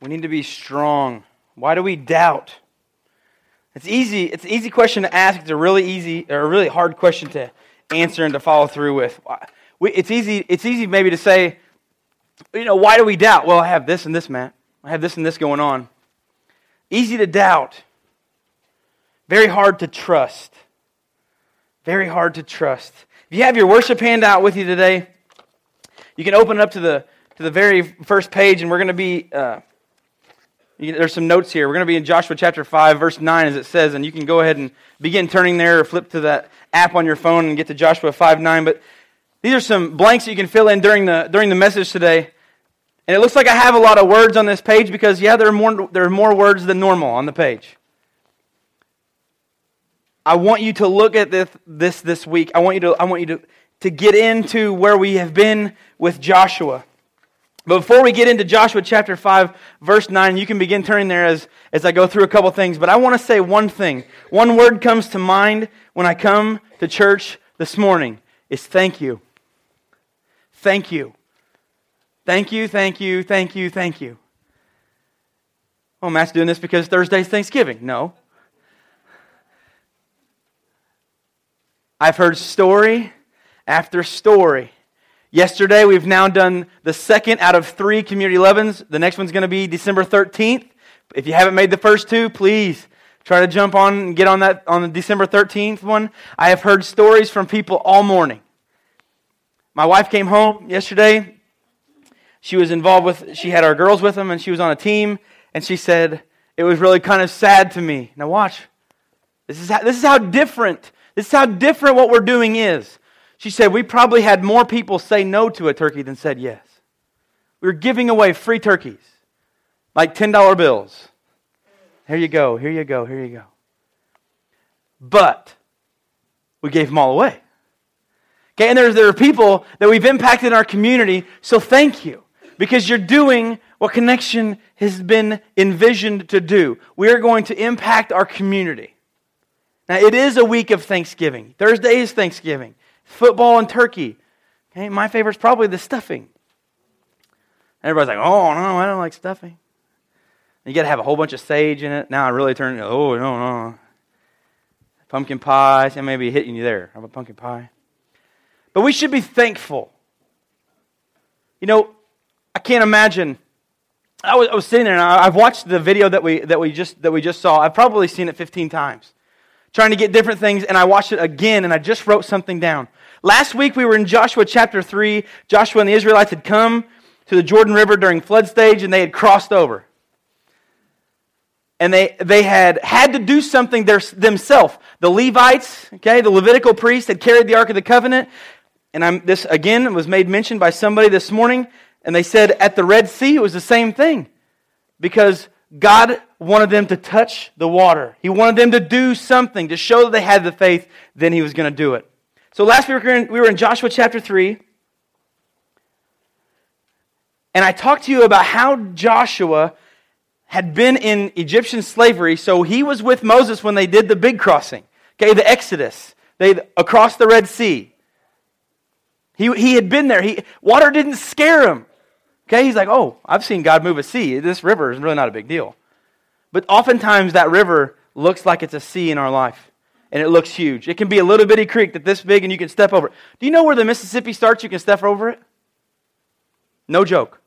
We need to be strong. Why do we doubt? It's easy. It's an easy question to ask. It's a really easy or a really hard question to answer and to follow through with. It's easy. It's easy maybe to say, you know, why do we doubt? Well, I have this and this, Matt. I have this and this going on. Easy to doubt. Very hard to trust. Very hard to trust. If you have your worship handout with you today, you can open it up to the to the very first page, and we're going to be. Uh, there's some notes here. We're going to be in Joshua chapter 5, verse 9, as it says, and you can go ahead and begin turning there or flip to that app on your phone and get to Joshua 5 9. But these are some blanks that you can fill in during the, during the message today. And it looks like I have a lot of words on this page because, yeah, there are more, there are more words than normal on the page. I want you to look at this this, this week. I want you, to, I want you to, to get into where we have been with Joshua. But before we get into Joshua chapter 5, verse 9, you can begin turning there as, as I go through a couple things. But I want to say one thing. One word comes to mind when I come to church this morning is thank you. Thank you. Thank you, thank you, thank you, thank you. Oh, Matt's doing this because Thursday's Thanksgiving. No. I've heard story after story Yesterday, we've now done the second out of three Community 11s. The next one's going to be December 13th. If you haven't made the first two, please try to jump on and get on that on the December 13th one. I have heard stories from people all morning. My wife came home yesterday. She was involved with, she had our girls with them, and she was on a team, and she said, it was really kind of sad to me. Now, watch. This is how, this is how different, this is how different what we're doing is. She said, We probably had more people say no to a turkey than said yes. We were giving away free turkeys, like $10 bills. Here you go, here you go, here you go. But we gave them all away. Okay, and there's, there are people that we've impacted in our community, so thank you. Because you're doing what Connection has been envisioned to do. We are going to impact our community. Now, it is a week of Thanksgiving. Thursday is Thanksgiving football and turkey. Okay, my favorite is probably the stuffing. Everybody's like, oh, no, I don't like stuffing. You got to have a whole bunch of sage in it. Now I really turn, oh, no, no. Pumpkin pie. I may be hitting you there. How about pumpkin pie? But we should be thankful. You know, I can't imagine. I was, I was sitting there and I, I've watched the video that we, that, we just, that we just saw. I've probably seen it 15 times. Trying to get different things, and I watched it again and I just wrote something down. Last week we were in Joshua chapter 3. Joshua and the Israelites had come to the Jordan River during flood stage and they had crossed over. And they, they had had to do something their, themselves. The Levites, okay, the Levitical priests had carried the Ark of the Covenant. And I'm, this, again, was made mention by somebody this morning. And they said at the Red Sea it was the same thing. Because God wanted them to touch the water. He wanted them to do something to show that they had the faith, then He was going to do it. So last week we were, in, we were in Joshua chapter 3. And I talked to you about how Joshua had been in Egyptian slavery. So he was with Moses when they did the big crossing, okay, the Exodus, they across the Red Sea. He, he had been there. He, water didn't scare him. Okay, he's like, oh, I've seen God move a sea. This river is really not a big deal. But oftentimes that river looks like it's a sea in our life and it looks huge. It can be a little bitty creek that this big and you can step over it. Do you know where the Mississippi starts? You can step over it? No joke.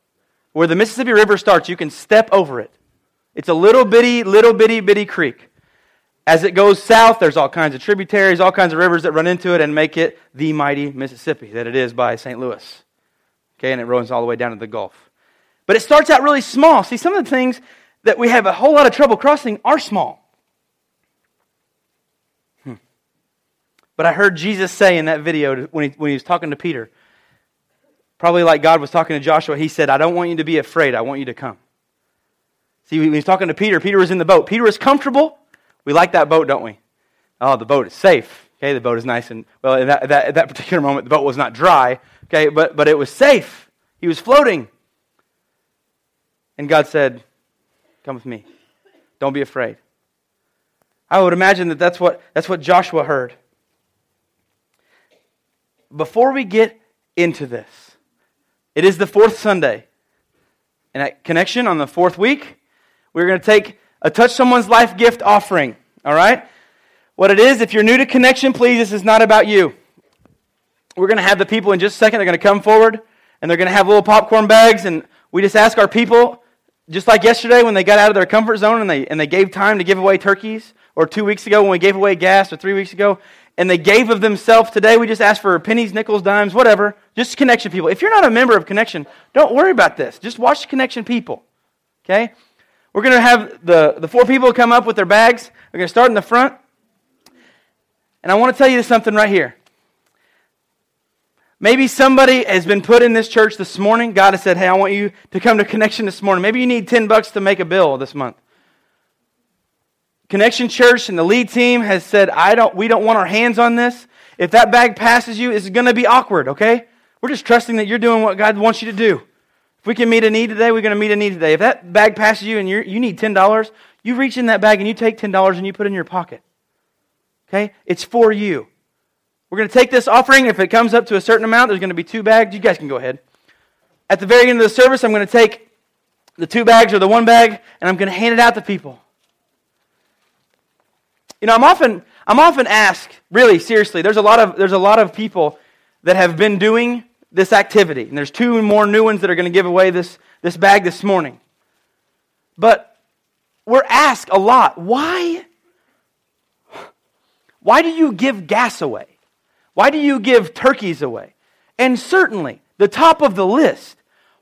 Where the Mississippi River starts, you can step over it. It's a little bitty, little bitty, bitty creek. As it goes south, there's all kinds of tributaries, all kinds of rivers that run into it and make it the mighty Mississippi that it is by St. Louis. Okay, and it runs all the way down to the Gulf. But it starts out really small. See, some of the things that we have a whole lot of trouble crossing are small. Hmm. But I heard Jesus say in that video when he, when he was talking to Peter, probably like God was talking to Joshua, he said, I don't want you to be afraid. I want you to come. See, when he was talking to Peter, Peter was in the boat. Peter was comfortable. We like that boat, don't we? Oh, the boat is safe. Okay, the boat is nice and, well, in that, that, at that particular moment, the boat was not dry. Okay, but, but it was safe. He was floating. And God said, Come with me. Don't be afraid. I would imagine that that's what, that's what Joshua heard before we get into this, it is the fourth Sunday. And at Connection on the fourth week, we're going to take a Touch Someone's Life gift offering. All right? What it is, if you're new to Connection, please, this is not about you. We're going to have the people in just a second. They're going to come forward and they're going to have little popcorn bags. And we just ask our people, just like yesterday when they got out of their comfort zone and they, and they gave time to give away turkeys, or two weeks ago when we gave away gas, or three weeks ago, and they gave of themselves today. We just ask for pennies, nickels, dimes, whatever. Just connection people. If you're not a member of Connection, don't worry about this. Just watch the Connection people. Okay? We're going to have the, the four people come up with their bags. We're going to start in the front. And I want to tell you something right here. Maybe somebody has been put in this church this morning. God has said, Hey, I want you to come to Connection this morning. Maybe you need 10 bucks to make a bill this month. Connection Church and the lead team has said, I don't, we don't want our hands on this. If that bag passes you, it's going to be awkward, okay? We're just trusting that you're doing what God wants you to do. If we can meet a need today, we're going to meet a need today. If that bag passes you and you you need $10, you reach in that bag and you take $10 and you put it in your pocket. Okay? It's for you. We're going to take this offering. If it comes up to a certain amount, there's going to be two bags. You guys can go ahead. At the very end of the service, I'm going to take the two bags or the one bag and I'm going to hand it out to people. You know, I'm often, I'm often asked, really seriously, there's a, lot of, there's a lot of people that have been doing this activity. And there's two more new ones that are going to give away this, this bag this morning. But we're asked a lot, why? Why do you give gas away? Why do you give turkeys away? And certainly, the top of the list,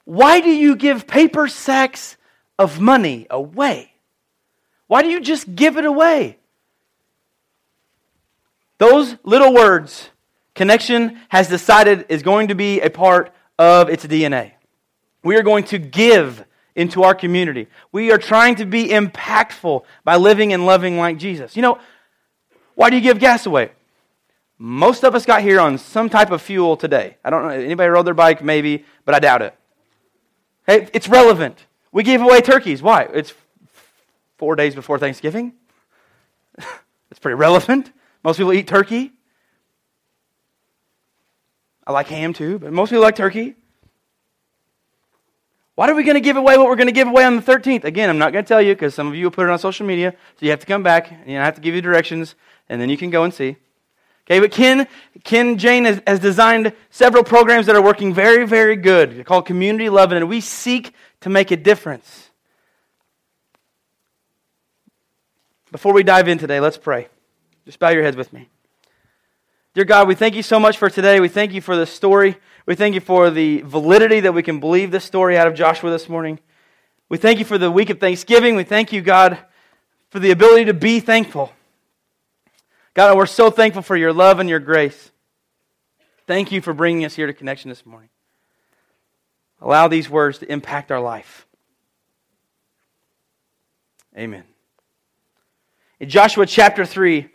why do you give paper sacks of money away? Why do you just give it away? Those little words, connection has decided is going to be a part of its DNA. We are going to give into our community. We are trying to be impactful by living and loving like Jesus. You know, why do you give gas away? Most of us got here on some type of fuel today. I don't know. Anybody rode their bike? Maybe, but I doubt it. Hey, it's relevant. We gave away turkeys. Why? It's four days before Thanksgiving. it's pretty relevant. Most people eat turkey. I like ham too, but most people like turkey. Why are we going to give away what we're going to give away on the 13th? Again, I'm not going to tell you because some of you will put it on social media, so you have to come back and I have to give you directions, and then you can go and see. Okay, but Ken, Ken Jane has, has designed several programs that are working very, very good. They're called Community Loving, and we seek to make a difference. Before we dive in today, let's pray. Just bow your heads with me. Dear God, we thank you so much for today. We thank you for this story. We thank you for the validity that we can believe this story out of Joshua this morning. We thank you for the week of Thanksgiving. We thank you, God, for the ability to be thankful. God, we're so thankful for your love and your grace. Thank you for bringing us here to connection this morning. Allow these words to impact our life. Amen. In Joshua chapter 3,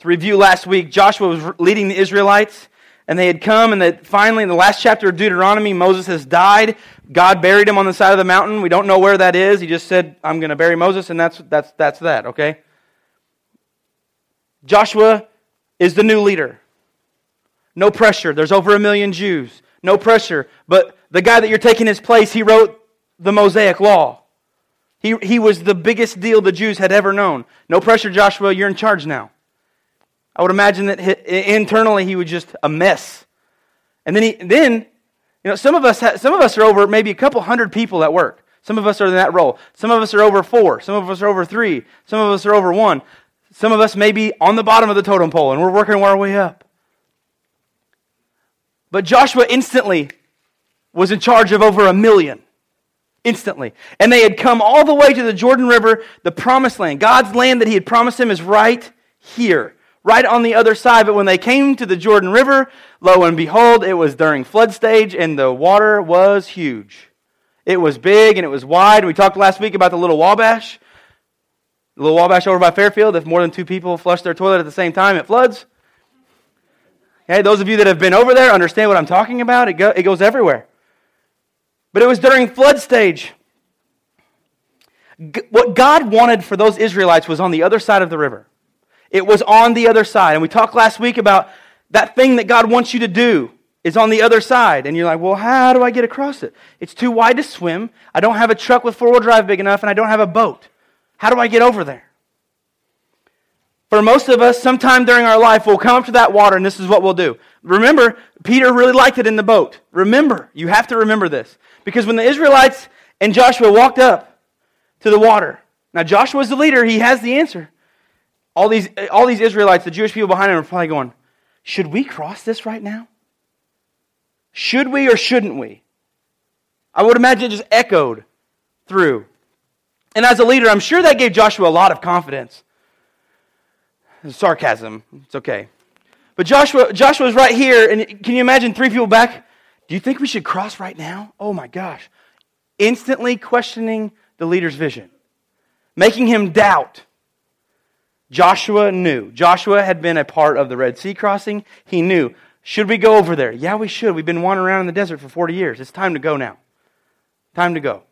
to review last week, Joshua was leading the Israelites, and they had come, and that finally, in the last chapter of Deuteronomy, Moses has died. God buried him on the side of the mountain. We don't know where that is. He just said, I'm going to bury Moses, and that's, that's, that's that, okay? Joshua is the new leader. No pressure. There's over a million Jews. No pressure. But the guy that you're taking his place, he wrote the Mosaic Law. He, he was the biggest deal the Jews had ever known. No pressure, Joshua. You're in charge now. I would imagine that internally he was just a mess. And then, he, then you know, some of, us ha- some of us are over maybe a couple hundred people at work. Some of us are in that role. Some of us are over four. Some of us are over three. Some of us are over one. Some of us may be on the bottom of the totem pole and we're working our way up. But Joshua instantly was in charge of over a million. Instantly. And they had come all the way to the Jordan River, the promised land. God's land that he had promised him is right here right on the other side. But when they came to the Jordan River, lo and behold, it was during flood stage and the water was huge. It was big and it was wide. We talked last week about the little Wabash. The little Wabash over by Fairfield, if more than two people flush their toilet at the same time, it floods. Okay, those of you that have been over there understand what I'm talking about. It, go, it goes everywhere. But it was during flood stage. What God wanted for those Israelites was on the other side of the river. It was on the other side. And we talked last week about that thing that God wants you to do is on the other side. And you're like, well, how do I get across it? It's too wide to swim. I don't have a truck with four wheel drive big enough, and I don't have a boat. How do I get over there? For most of us, sometime during our life, we'll come up to that water, and this is what we'll do. Remember, Peter really liked it in the boat. Remember, you have to remember this. Because when the Israelites and Joshua walked up to the water, now Joshua's the leader, he has the answer. All these, all these Israelites, the Jewish people behind him, are probably going, Should we cross this right now? Should we or shouldn't we? I would imagine it just echoed through. And as a leader, I'm sure that gave Joshua a lot of confidence. Sarcasm. It's okay. But Joshua, Joshua's right here, and can you imagine three people back? Do you think we should cross right now? Oh my gosh. Instantly questioning the leader's vision, making him doubt. Joshua knew. Joshua had been a part of the Red Sea crossing. He knew. Should we go over there? Yeah, we should. We've been wandering around in the desert for 40 years. It's time to go now. Time to go.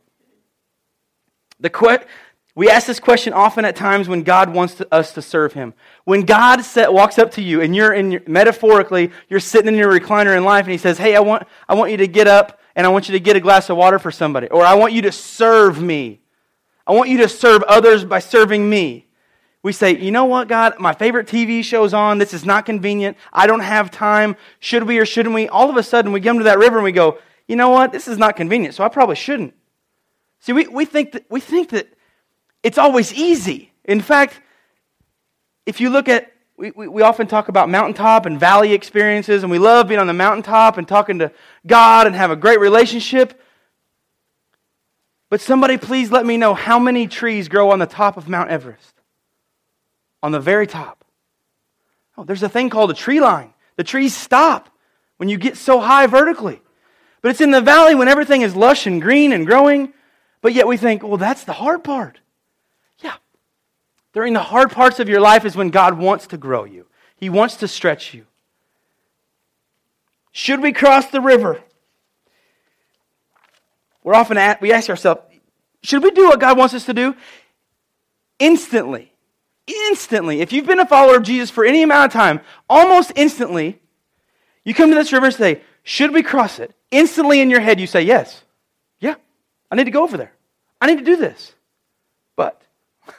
The que- we ask this question often at times when God wants to, us to serve Him. When God set, walks up to you and you're in your, metaphorically, you're sitting in your recliner in life and He says, Hey, I want, I want you to get up and I want you to get a glass of water for somebody. Or I want you to serve me. I want you to serve others by serving me. We say, you know what, God, my favorite TV show's on. This is not convenient. I don't have time. Should we or shouldn't we? All of a sudden, we come to that river and we go, you know what, this is not convenient, so I probably shouldn't. See, we, we, think that, we think that it's always easy. In fact, if you look at, we, we, we often talk about mountaintop and valley experiences, and we love being on the mountaintop and talking to God and have a great relationship. But somebody please let me know how many trees grow on the top of Mount Everest? on the very top. Oh, there's a thing called a tree line. The trees stop when you get so high vertically. But it's in the valley when everything is lush and green and growing. But yet we think, well, that's the hard part. Yeah. During the hard parts of your life is when God wants to grow you, He wants to stretch you. Should we cross the river? We're often at, we ask ourselves, should we do what God wants us to do? Instantly instantly, if you've been a follower of Jesus for any amount of time, almost instantly, you come to this river and say, Should we cross it? Instantly in your head, you say, Yes. Yeah, I need to go over there. I need to do this. But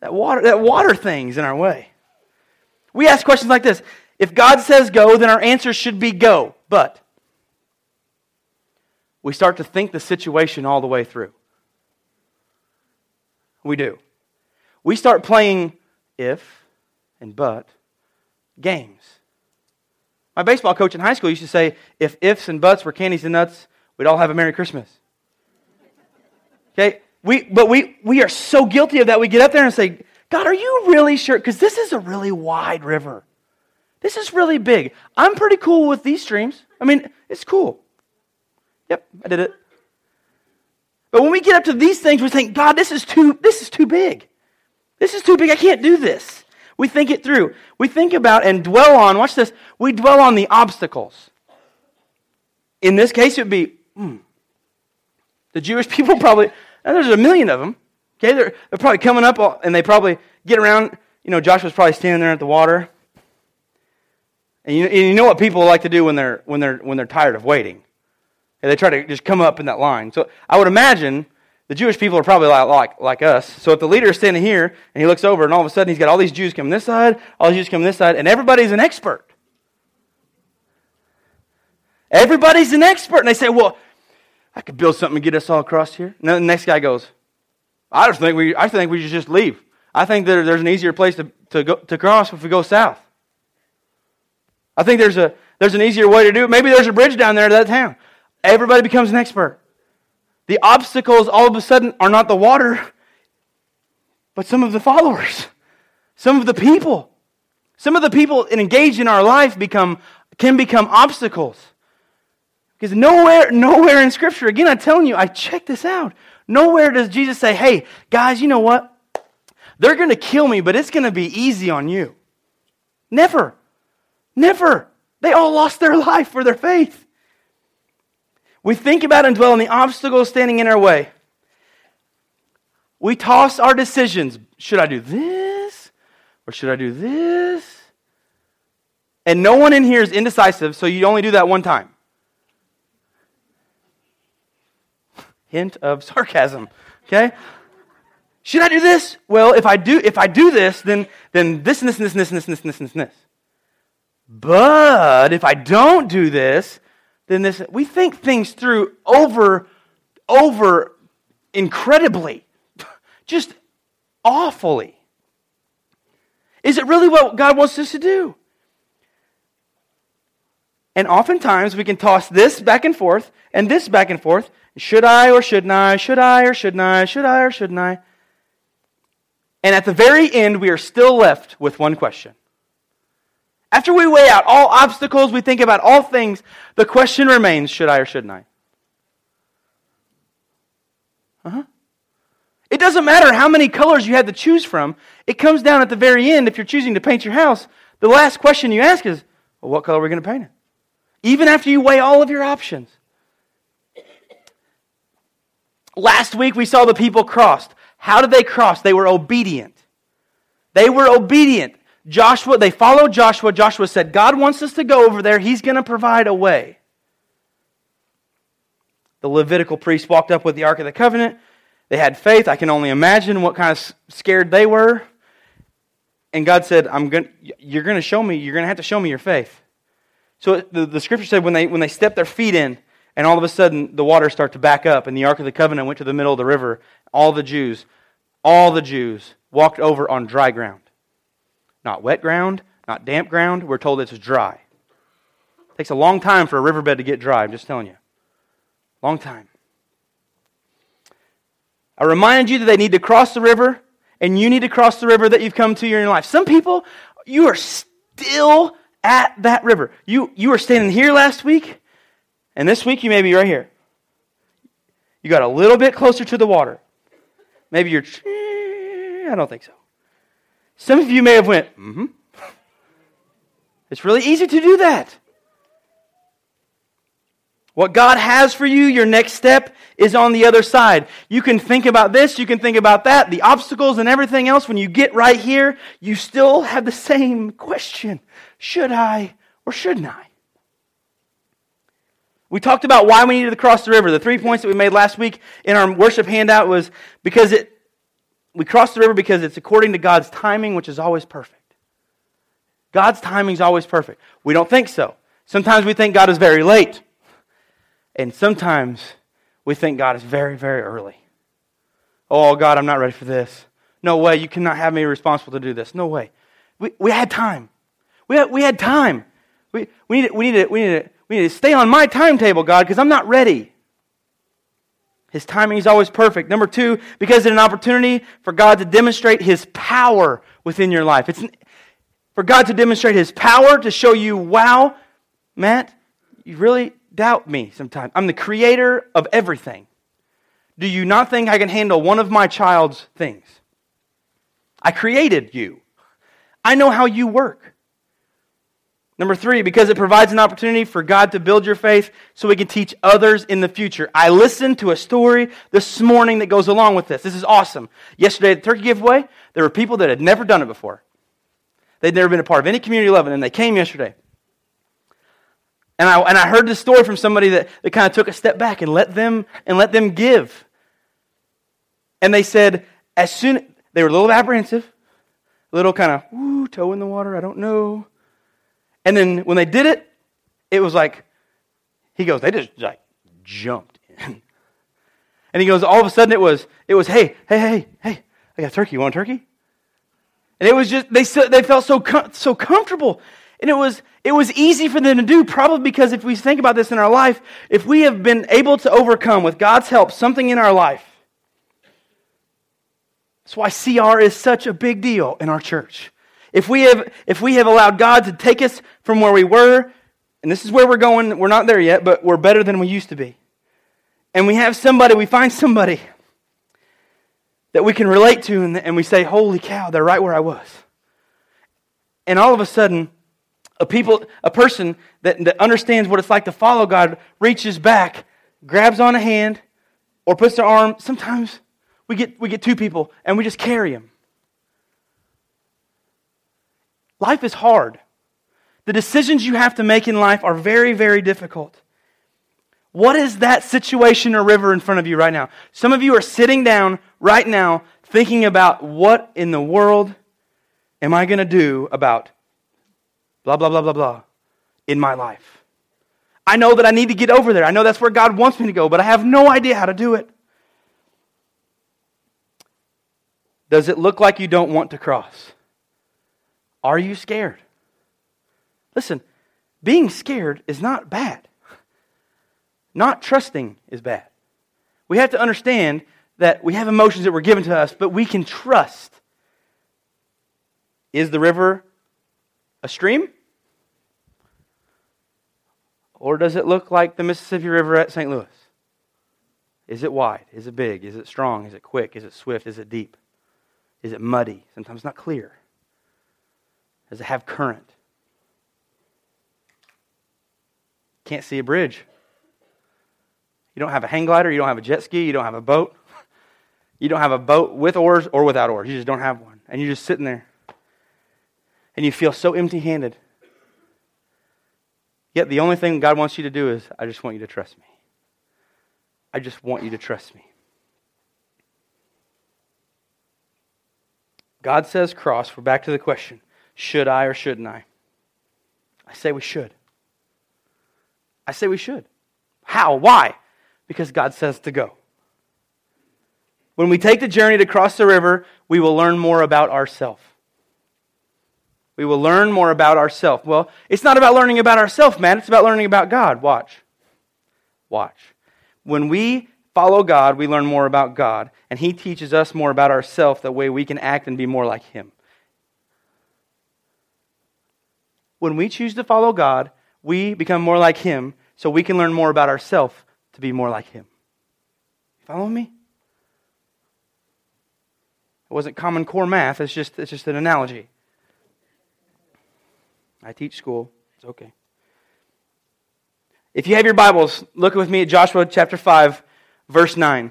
that water, that water thing's in our way. We ask questions like this If God says go, then our answer should be go. But we start to think the situation all the way through. We do we start playing if and but games. My baseball coach in high school used to say, if ifs and buts were candies and nuts, we'd all have a Merry Christmas. Okay? We, but we, we are so guilty of that. We get up there and say, God, are you really sure? Because this is a really wide river. This is really big. I'm pretty cool with these streams. I mean, it's cool. Yep, I did it. But when we get up to these things, we think, God, this is too, this is too big. This is too big. I can't do this. We think it through. We think about and dwell on, watch this, we dwell on the obstacles. In this case, it would be hmm, the Jewish people probably, and there's a million of them. Okay, they're, they're probably coming up and they probably get around. You know, Joshua's probably standing there at the water. And you, and you know what people like to do when they're, when they're, when they're tired of waiting? And they try to just come up in that line. So I would imagine the Jewish people are probably like, like, like us. So if the leader is standing here and he looks over and all of a sudden he's got all these Jews coming this side, all these Jews coming this side, and everybody's an expert. Everybody's an expert. And they say, well, I could build something to get us all across here. And the next guy goes, I just think we, I think we should just leave. I think that there's an easier place to, to, go, to cross if we go south. I think there's, a, there's an easier way to do it. Maybe there's a bridge down there to that town. Everybody becomes an expert. The obstacles all of a sudden are not the water, but some of the followers, some of the people. Some of the people engaged in our life become, can become obstacles. Because nowhere, nowhere in Scripture, again, I'm telling you, I checked this out. Nowhere does Jesus say, hey, guys, you know what? They're going to kill me, but it's going to be easy on you. Never. Never. They all lost their life for their faith. We think about and dwell on the obstacles standing in our way. We toss our decisions. Should I do this? Or should I do this? And no one in here is indecisive, so you only do that one time. Hint of sarcasm. Okay? Should I do this? Well, if I do, if I do this, then, then this and this and this and this and this and this and this and this. But if I don't do this, then this. We think things through over, over incredibly, just awfully. Is it really what God wants us to do? And oftentimes we can toss this back and forth and this back and forth. Should I or shouldn't I? Should I or shouldn't I? Should I or shouldn't I? And at the very end, we are still left with one question. After we weigh out all obstacles, we think about all things, the question remains should I or shouldn't I? Uh-huh. It doesn't matter how many colors you had to choose from. It comes down at the very end, if you're choosing to paint your house, the last question you ask is, well, what color are we going to paint it? Even after you weigh all of your options. Last week we saw the people crossed. How did they cross? They were obedient. They were obedient. Joshua, they followed Joshua. Joshua said, God wants us to go over there. He's going to provide a way. The Levitical priest walked up with the Ark of the Covenant. They had faith. I can only imagine what kind of scared they were. And God said, I'm going, You're going to show me, you're going to have to show me your faith. So the, the scripture said when they, when they stepped their feet in, and all of a sudden the waters start to back up, and the Ark of the Covenant went to the middle of the river, all the Jews, all the Jews walked over on dry ground. Not wet ground, not damp ground. We're told it's dry. It takes a long time for a riverbed to get dry, I'm just telling you. Long time. I reminded you that they need to cross the river, and you need to cross the river that you've come to in your life. Some people, you are still at that river. You, you were standing here last week, and this week you may be right here. You got a little bit closer to the water. Maybe you're, I don't think so. Some of you may have went, mm-hmm. It's really easy to do that. What God has for you, your next step, is on the other side. You can think about this, you can think about that, the obstacles and everything else. When you get right here, you still have the same question Should I or shouldn't I? We talked about why we needed to cross the river. The three points that we made last week in our worship handout was because it we cross the river because it's according to God's timing, which is always perfect. God's timing is always perfect. We don't think so. Sometimes we think God is very late. And sometimes we think God is very, very early. Oh, God, I'm not ready for this. No way. You cannot have me responsible to do this. No way. We, we had time. We had, we had time. We, we, need we, need to, we, need to, we need to stay on my timetable, God, because I'm not ready. His timing is always perfect. Number two, because it's an opportunity for God to demonstrate His power within your life. It's for God to demonstrate His power to show you, wow, Matt, you really doubt me sometimes. I'm the creator of everything. Do you not think I can handle one of my child's things? I created you. I know how you work. Number three, because it provides an opportunity for God to build your faith so we can teach others in the future. I listened to a story this morning that goes along with this. This is awesome. Yesterday at the turkey giveaway, there were people that had never done it before. They'd never been a part of any community 11, and they came yesterday. And I, and I heard this story from somebody that, that kind of took a step back and let them and let them give. And they said, as soon they were a little apprehensive, a little kind of, ooh, toe in the water, I don't know. And then when they did it, it was like, he goes, they just like jumped in. And he goes, all of a sudden it was, it was, hey, hey, hey, hey, I got turkey. You want turkey? And it was just, they, they felt so, so comfortable. And it was, it was easy for them to do, probably because if we think about this in our life, if we have been able to overcome with God's help something in our life, that's why CR is such a big deal in our church. If we have, if we have allowed God to take us from where we were, and this is where we're going, we're not there yet, but we're better than we used to be. And we have somebody, we find somebody that we can relate to, and, and we say, Holy cow, they're right where I was. And all of a sudden, a people, a person that, that understands what it's like to follow God reaches back, grabs on a hand, or puts their arm. Sometimes we get, we get two people and we just carry them. Life is hard. The decisions you have to make in life are very, very difficult. What is that situation or river in front of you right now? Some of you are sitting down right now thinking about what in the world am I going to do about blah, blah, blah, blah, blah in my life. I know that I need to get over there. I know that's where God wants me to go, but I have no idea how to do it. Does it look like you don't want to cross? Are you scared? Listen, being scared is not bad. Not trusting is bad. We have to understand that we have emotions that were given to us, but we can trust. Is the river a stream? Or does it look like the Mississippi River at St. Louis? Is it wide? Is it big? Is it strong? Is it quick? Is it swift? Is it deep? Is it muddy? Sometimes not clear. Does it have current? Can't see a bridge. You don't have a hang glider, you don't have a jet ski, you don't have a boat. You don't have a boat with oars or without oars. You just don't have one. And you're just sitting there. And you feel so empty handed. Yet the only thing God wants you to do is, I just want you to trust me. I just want you to trust me. God says cross. We're back to the question should I or shouldn't I? I say we should. I say we should. How? Why? Because God says to go. When we take the journey to cross the river, we will learn more about ourselves. We will learn more about ourselves. Well, it's not about learning about ourselves, man. It's about learning about God. Watch. Watch. When we follow God, we learn more about God, and He teaches us more about ourselves, the way we can act and be more like Him. When we choose to follow God, we become more like Him, so we can learn more about ourselves to be more like Him. Follow me? It wasn't common core math, it's just, it's just an analogy. I teach school. It's okay. If you have your Bibles, look with me at Joshua chapter 5, verse 9.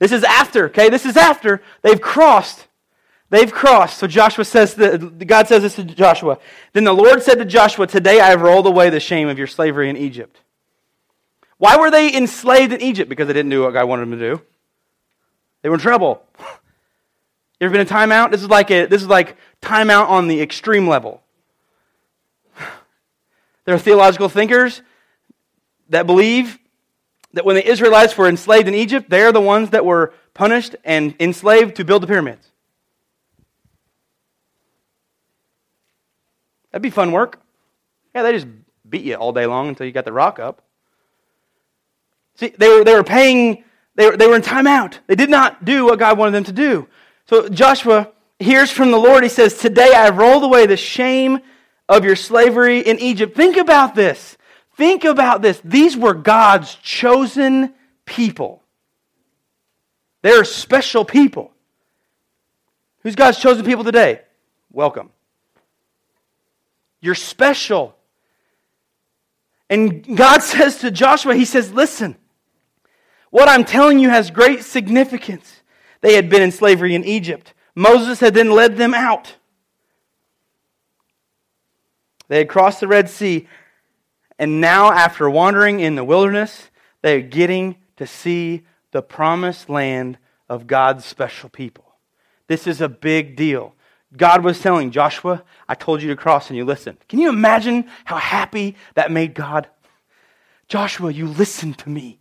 This is after, okay? This is after they've crossed. They've crossed. So Joshua says, that, God says this to Joshua. Then the Lord said to Joshua, Today I have rolled away the shame of your slavery in Egypt. Why were they enslaved in Egypt? Because they didn't do what God wanted them to do. They were in trouble. You ever been in timeout? This is like a, this is like timeout on the extreme level. There are theological thinkers that believe that when the Israelites were enslaved in Egypt, they're the ones that were punished and enslaved to build the pyramids. That'd be fun work. Yeah, they just beat you all day long until you got the rock up. See, they were, they were paying, they were, they were in timeout. They did not do what God wanted them to do. So Joshua hears from the Lord. He says, Today I have rolled away the shame of your slavery in Egypt. Think about this. Think about this. These were God's chosen people. They're special people. Who's God's chosen people today? Welcome. You're special. And God says to Joshua, He says, Listen, what I'm telling you has great significance. They had been in slavery in Egypt. Moses had then led them out. They had crossed the Red Sea, and now, after wandering in the wilderness, they are getting to see the promised land of God's special people. This is a big deal. God was telling Joshua, I told you to cross and you listened. Can you imagine how happy that made God? Joshua, you listened to me.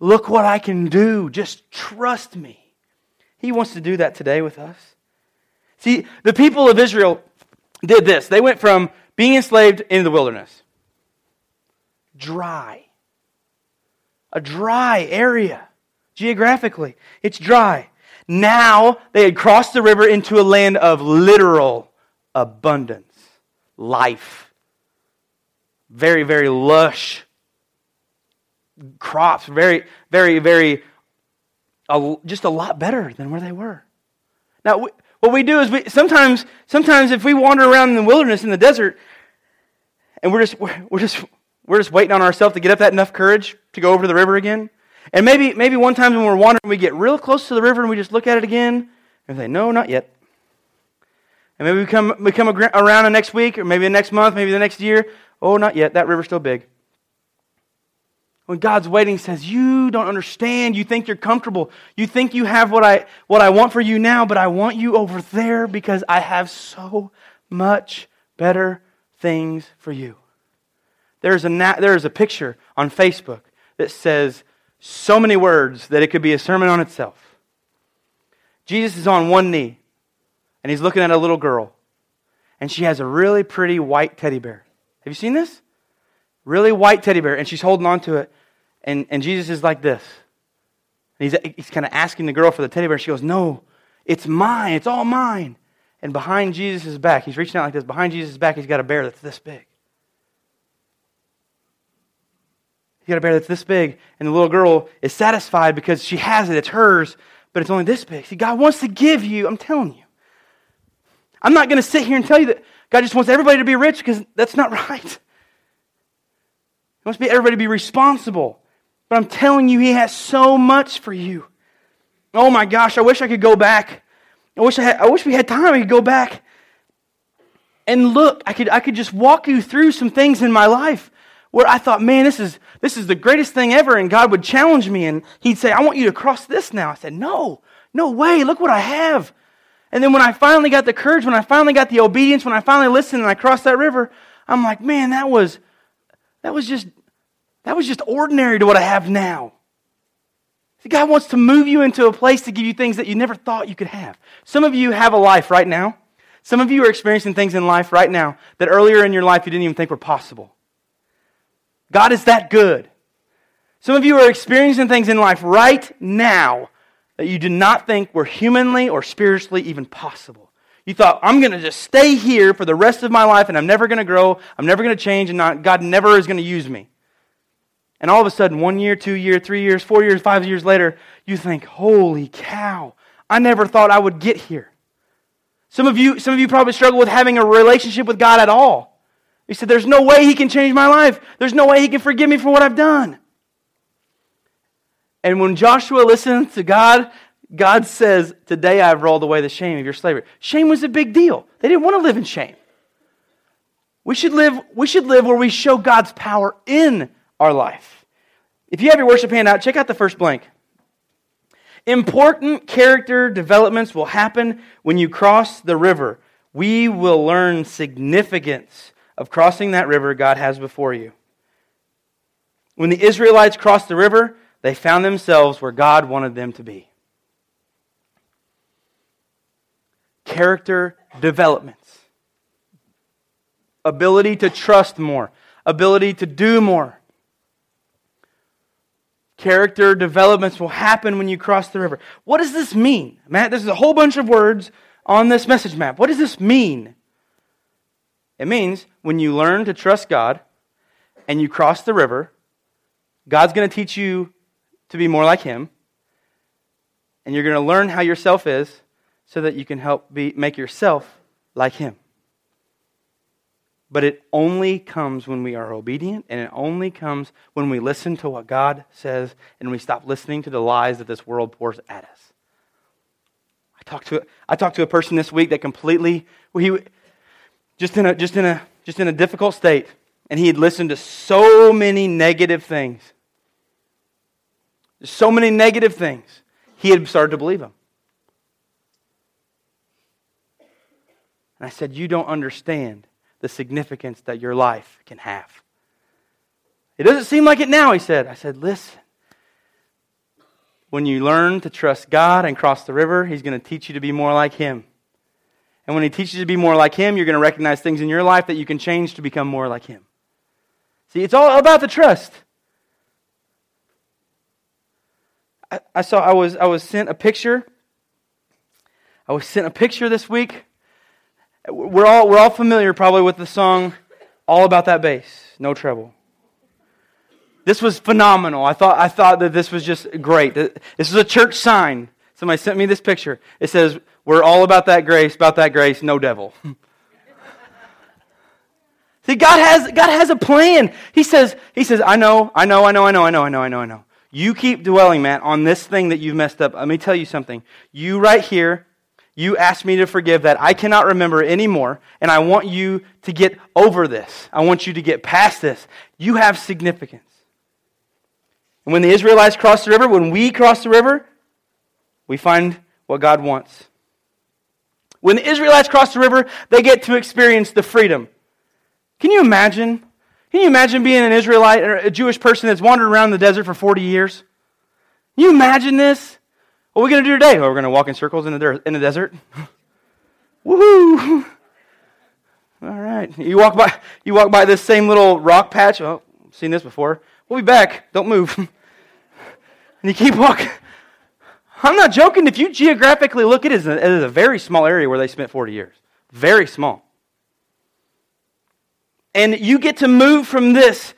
Look what I can do. Just trust me. He wants to do that today with us. See, the people of Israel did this. They went from being enslaved in the wilderness. Dry. A dry area geographically. It's dry. Now they had crossed the river into a land of literal abundance, life. Very, very lush crops. Very, very, very, just a lot better than where they were. Now, what we do is we sometimes, sometimes if we wander around in the wilderness in the desert, and we're just we're just we're just waiting on ourselves to get up that enough courage to go over to the river again. And maybe maybe one time when we're wandering, we get real close to the river and we just look at it again and say, "No, not yet." And maybe we come, we come around the next week, or maybe the next month, maybe the next year. Oh, not yet. That river's still big. When God's waiting says, You don't understand. You think you're comfortable. You think you have what I, what I want for you now, but I want you over there because I have so much better things for you. There's a, there's a picture on Facebook that says so many words that it could be a sermon on itself. Jesus is on one knee and he's looking at a little girl, and she has a really pretty white teddy bear. Have you seen this? Really white teddy bear, and she's holding on to it, and, and Jesus is like this. And he's, he's kind of asking the girl for the teddy bear. She goes, No, it's mine. It's all mine. And behind Jesus' back, he's reaching out like this. Behind Jesus' back, he's got a bear that's this big. He's got a bear that's this big. And the little girl is satisfied because she has it. It's hers, but it's only this big. See, God wants to give you, I'm telling you. I'm not going to sit here and tell you that God just wants everybody to be rich because that's not right. He wants everybody to be responsible. But I'm telling you, He has so much for you. Oh my gosh, I wish I could go back. I wish, I, had, I wish we had time. I could go back and look. I could, I could just walk you through some things in my life where I thought, man, this is, this is the greatest thing ever. And God would challenge me and He'd say, I want you to cross this now. I said, no, no way. Look what I have. And then when I finally got the courage, when I finally got the obedience, when I finally listened and I crossed that river, I'm like, man, that was, that was just, that was just ordinary to what I have now. See, God wants to move you into a place to give you things that you never thought you could have. Some of you have a life right now. Some of you are experiencing things in life right now that earlier in your life you didn't even think were possible. God is that good. Some of you are experiencing things in life right now that you did not think were humanly or spiritually even possible. You thought, I'm going to just stay here for the rest of my life and I'm never going to grow, I'm never going to change, and not, God never is going to use me. And all of a sudden, one year, two years, three years, four years, five years later, you think, holy cow, I never thought I would get here. Some of you, some of you probably struggle with having a relationship with God at all. You said, There's no way He can change my life. There's no way He can forgive me for what I've done. And when Joshua listens to God, God says, Today I've rolled away the shame of your slavery. Shame was a big deal. They didn't want to live in shame. We should live, we should live where we show God's power in our life. If you have your worship handout, check out the first blank. Important character developments will happen when you cross the river. We will learn significance of crossing that river God has before you. When the Israelites crossed the river, they found themselves where God wanted them to be. Character developments, ability to trust more, ability to do more. Character developments will happen when you cross the river. What does this mean? Matt, this is a whole bunch of words on this message map. What does this mean? It means when you learn to trust God and you cross the river, God's going to teach you to be more like Him. And you're going to learn how yourself is so that you can help be, make yourself like Him. But it only comes when we are obedient, and it only comes when we listen to what God says and we stop listening to the lies that this world pours at us. I talked to, I talked to a person this week that completely, well, he, just in, a, just, in a, just in a difficult state, and he had listened to so many negative things so many negative things. He had started to believe them. And I said, You don't understand the significance that your life can have. It doesn't seem like it now, he said. I said, Listen. When you learn to trust God and cross the river, He's going to teach you to be more like Him. And when He teaches you to be more like Him, you're going to recognize things in your life that you can change to become more like Him. See, it's all about the trust. I, I saw I was I was sent a picture. I was sent a picture this week. We're all we're all familiar probably with the song All About That Bass, No Treble. This was phenomenal. I thought I thought that this was just great. This is a church sign. Somebody sent me this picture. It says, We're all about that grace, about that grace, no devil. See, God has, God has a plan. He says, He says, I know, I know, I know, I know, I know, I know, I know, I know. You keep dwelling, Matt, on this thing that you've messed up. Let me tell you something. You right here, You asked me to forgive that. I cannot remember anymore, and I want you to get over this. I want you to get past this. You have significance. And when the Israelites crossed the river, when we cross the river, we find what God wants. When the Israelites cross the river, they get to experience the freedom. Can you imagine? Can you imagine being an Israelite or a Jewish person that's wandered around the desert for 40 years? Can you imagine this? What are we going to do today? Well, we're going to walk in circles in the, in the desert. Woohoo! All right. You walk by you walk by this same little rock patch. Oh, seen this before. We'll be back. Don't move. and you keep walking. I'm not joking. If you geographically look at it, it is a very small area where they spent 40 years. Very small. And you get to move from this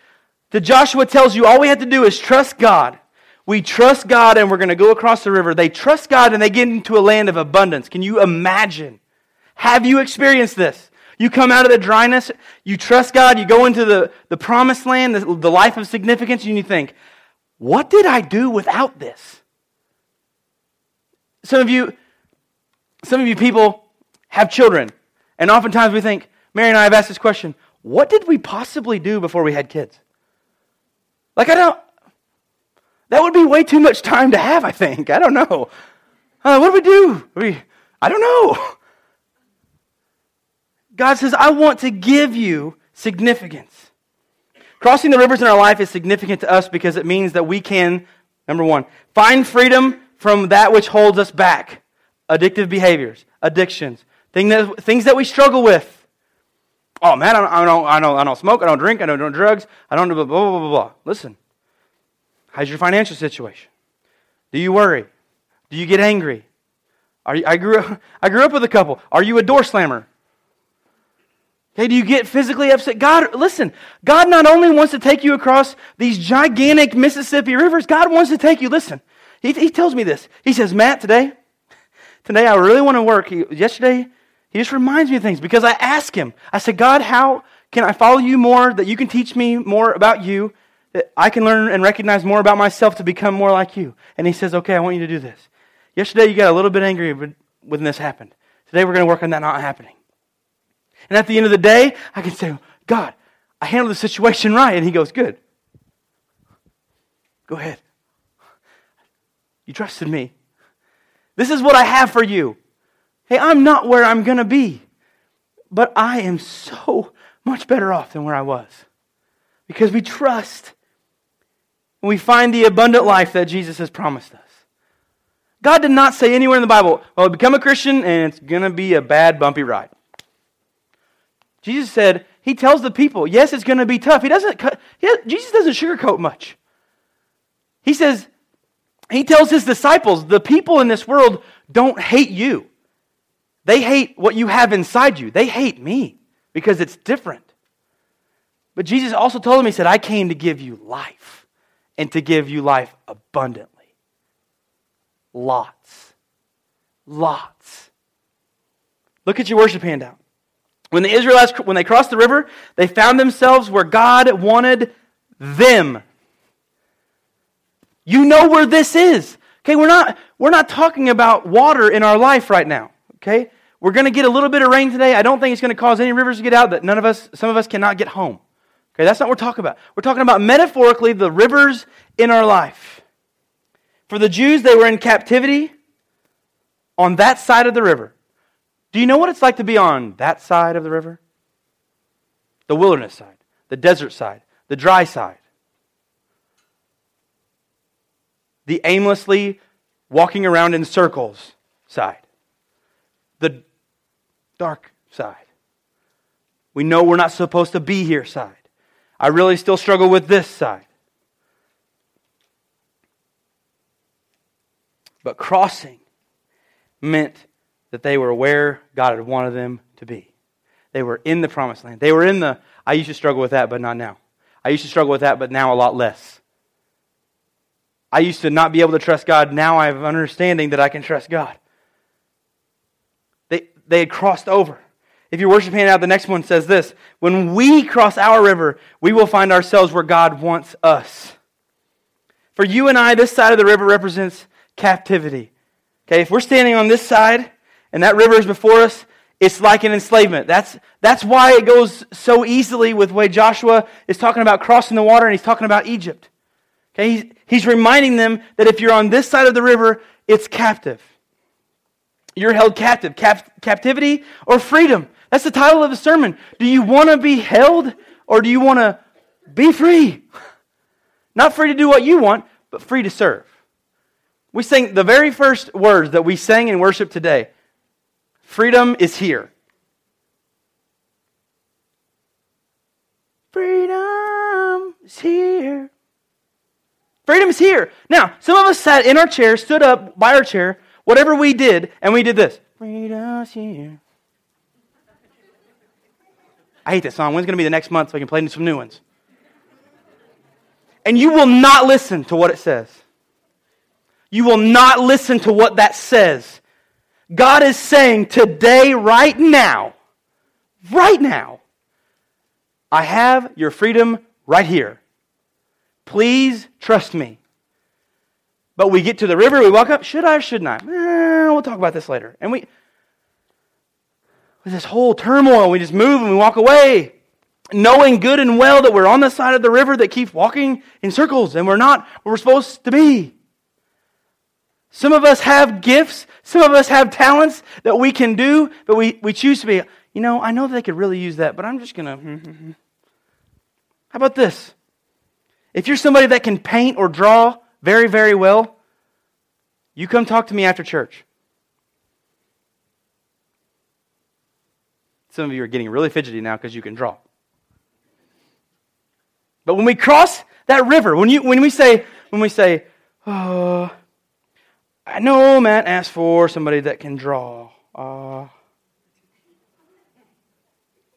to Joshua tells you all we have to do is trust God. We trust God and we're going to go across the river. They trust God and they get into a land of abundance. Can you imagine? Have you experienced this? You come out of the dryness, you trust God, you go into the, the promised land, the, the life of significance, and you think, what did I do without this? Some of you, some of you people have children, and oftentimes we think, Mary and I have asked this question what did we possibly do before we had kids? Like, I don't, that would be way too much time to have, I think. I don't know. Uh, what do we do? We, I don't know. God says, I want to give you significance. Crossing the rivers in our life is significant to us because it means that we can, number one, find freedom from that which holds us back addictive behaviors, addictions, thing that, things that we struggle with. Oh man, I don't, I don't, I don't, I don't smoke, I don't drink, I don't do drugs, I don't do blah, blah, blah, blah, blah. Listen, how's your financial situation? Do you worry? Do you get angry? You, I, grew up, I grew up with a couple. Are you a door slammer? Okay, do you get physically upset? God, listen, God not only wants to take you across these gigantic Mississippi rivers, God wants to take you, listen, he, he tells me this. He says, Matt, today, today I really want to work. He, yesterday, he just reminds me of things because I ask him. I said, God, how can I follow you more, that you can teach me more about you, that I can learn and recognize more about myself to become more like you? And he says, okay, I want you to do this. Yesterday, you got a little bit angry when this happened. Today, we're going to work on that not happening. And at the end of the day, I can say, God, I handled the situation right. And he goes, good. Go ahead. You trusted me. This is what I have for you. Hey, I'm not where I'm going to be, but I am so much better off than where I was because we trust and we find the abundant life that Jesus has promised us. God did not say anywhere in the Bible, well, become a Christian and it's going to be a bad, bumpy ride. Jesus said, He tells the people, yes, it's going to be tough. He doesn't, he, Jesus doesn't sugarcoat much. He says, He tells His disciples, the people in this world don't hate you. They hate what you have inside you. They hate me because it's different. But Jesus also told them, He said, I came to give you life and to give you life abundantly. Lots. Lots. Look at your worship handout. When the Israelites, when they crossed the river, they found themselves where God wanted them. You know where this is. Okay, we're not, we're not talking about water in our life right now. Okay? We're going to get a little bit of rain today. I don't think it's going to cause any rivers to get out that none of us, some of us cannot get home. Okay, that's not what we're talking about. We're talking about metaphorically the rivers in our life. For the Jews, they were in captivity on that side of the river. Do you know what it's like to be on that side of the river? The wilderness side, the desert side, the dry side. The aimlessly walking around in circles side. The dark side. We know we're not supposed to be here side. I really still struggle with this side. But crossing meant that they were where God had wanted them to be. They were in the promised land. They were in the, I used to struggle with that, but not now. I used to struggle with that, but now a lot less. I used to not be able to trust God. Now I have understanding that I can trust God. They, they had crossed over. If you're worshiping out, the next one says this When we cross our river, we will find ourselves where God wants us. For you and I, this side of the river represents captivity. Okay, if we're standing on this side, and that river is before us, it's like an enslavement. That's, that's why it goes so easily with way Joshua is talking about crossing the water and he's talking about Egypt. Okay, he's, reminding them that if you're on this side of the river, it's captive. You're held captive. Cap- captivity or freedom. That's the title of the sermon. Do you want to be held or do you want to be free? Not free to do what you want, but free to serve. We sang the very first words that we sang in worship today freedom is here. Freedom is here. Freedom is here. Now, some of us sat in our chair, stood up by our chair, whatever we did, and we did this. Freedom's here. I hate this song. When's going to be the next month so I can play some new ones? And you will not listen to what it says. You will not listen to what that says. God is saying today, right now, right now, I have your freedom right here. Please trust me. But we get to the river, we walk up. Should I or shouldn't I? Eh, we'll talk about this later. And we, with this whole turmoil, we just move and we walk away, knowing good and well that we're on the side of the river that keeps walking in circles and we're not where we're supposed to be. Some of us have gifts, some of us have talents that we can do, but we, we choose to be, you know, I know they could really use that, but I'm just going to. Hmm, hmm, hmm. How about this? If you're somebody that can paint or draw very, very well, you come talk to me after church. Some of you are getting really fidgety now because you can draw. But when we cross that river, when, you, when we say, when we say, oh, I know Matt asked for somebody that can draw. Uh,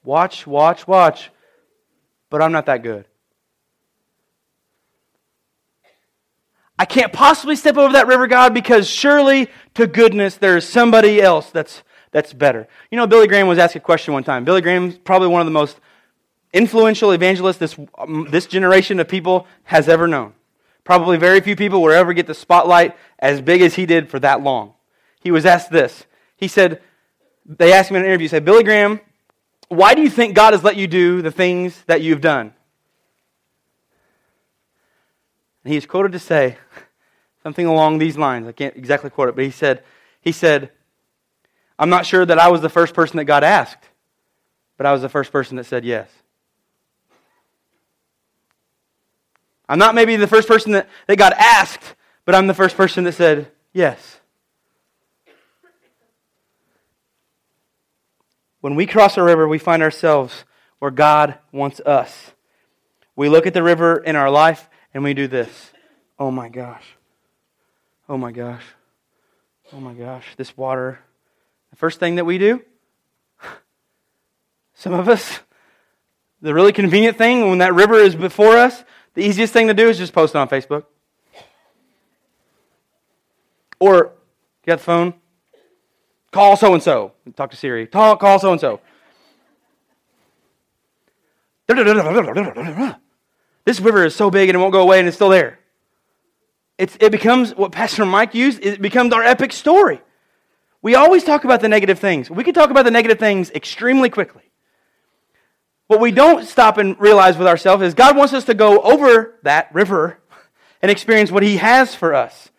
watch, watch, watch. But I'm not that good. I can't possibly step over that river, God, because surely to goodness there is somebody else that's, that's better. You know, Billy Graham was asked a question one time. Billy Graham's probably one of the most influential evangelists this, um, this generation of people has ever known. Probably very few people will ever get the spotlight as big as he did for that long. He was asked this. He said, they asked him in an interview, said, Billy Graham, why do you think God has let you do the things that you've done? And he is quoted to say something along these lines. I can't exactly quote it, but he said, he said, I'm not sure that I was the first person that God asked, but I was the first person that said yes. I'm not maybe the first person that, that God asked, but I'm the first person that said yes. When we cross a river, we find ourselves where God wants us. We look at the river in our life and we do this. Oh my gosh. Oh my gosh. Oh my gosh. This water. The first thing that we do, some of us, the really convenient thing when that river is before us, the easiest thing to do is just post it on Facebook. Or you got the phone, call so and so. Talk to Siri. Talk, call so and so. This river is so big and it won't go away and it's still there. It's, it becomes what Pastor Mike used, it becomes our epic story. We always talk about the negative things. We can talk about the negative things extremely quickly. What we don't stop and realize with ourselves is God wants us to go over that river and experience what He has for us.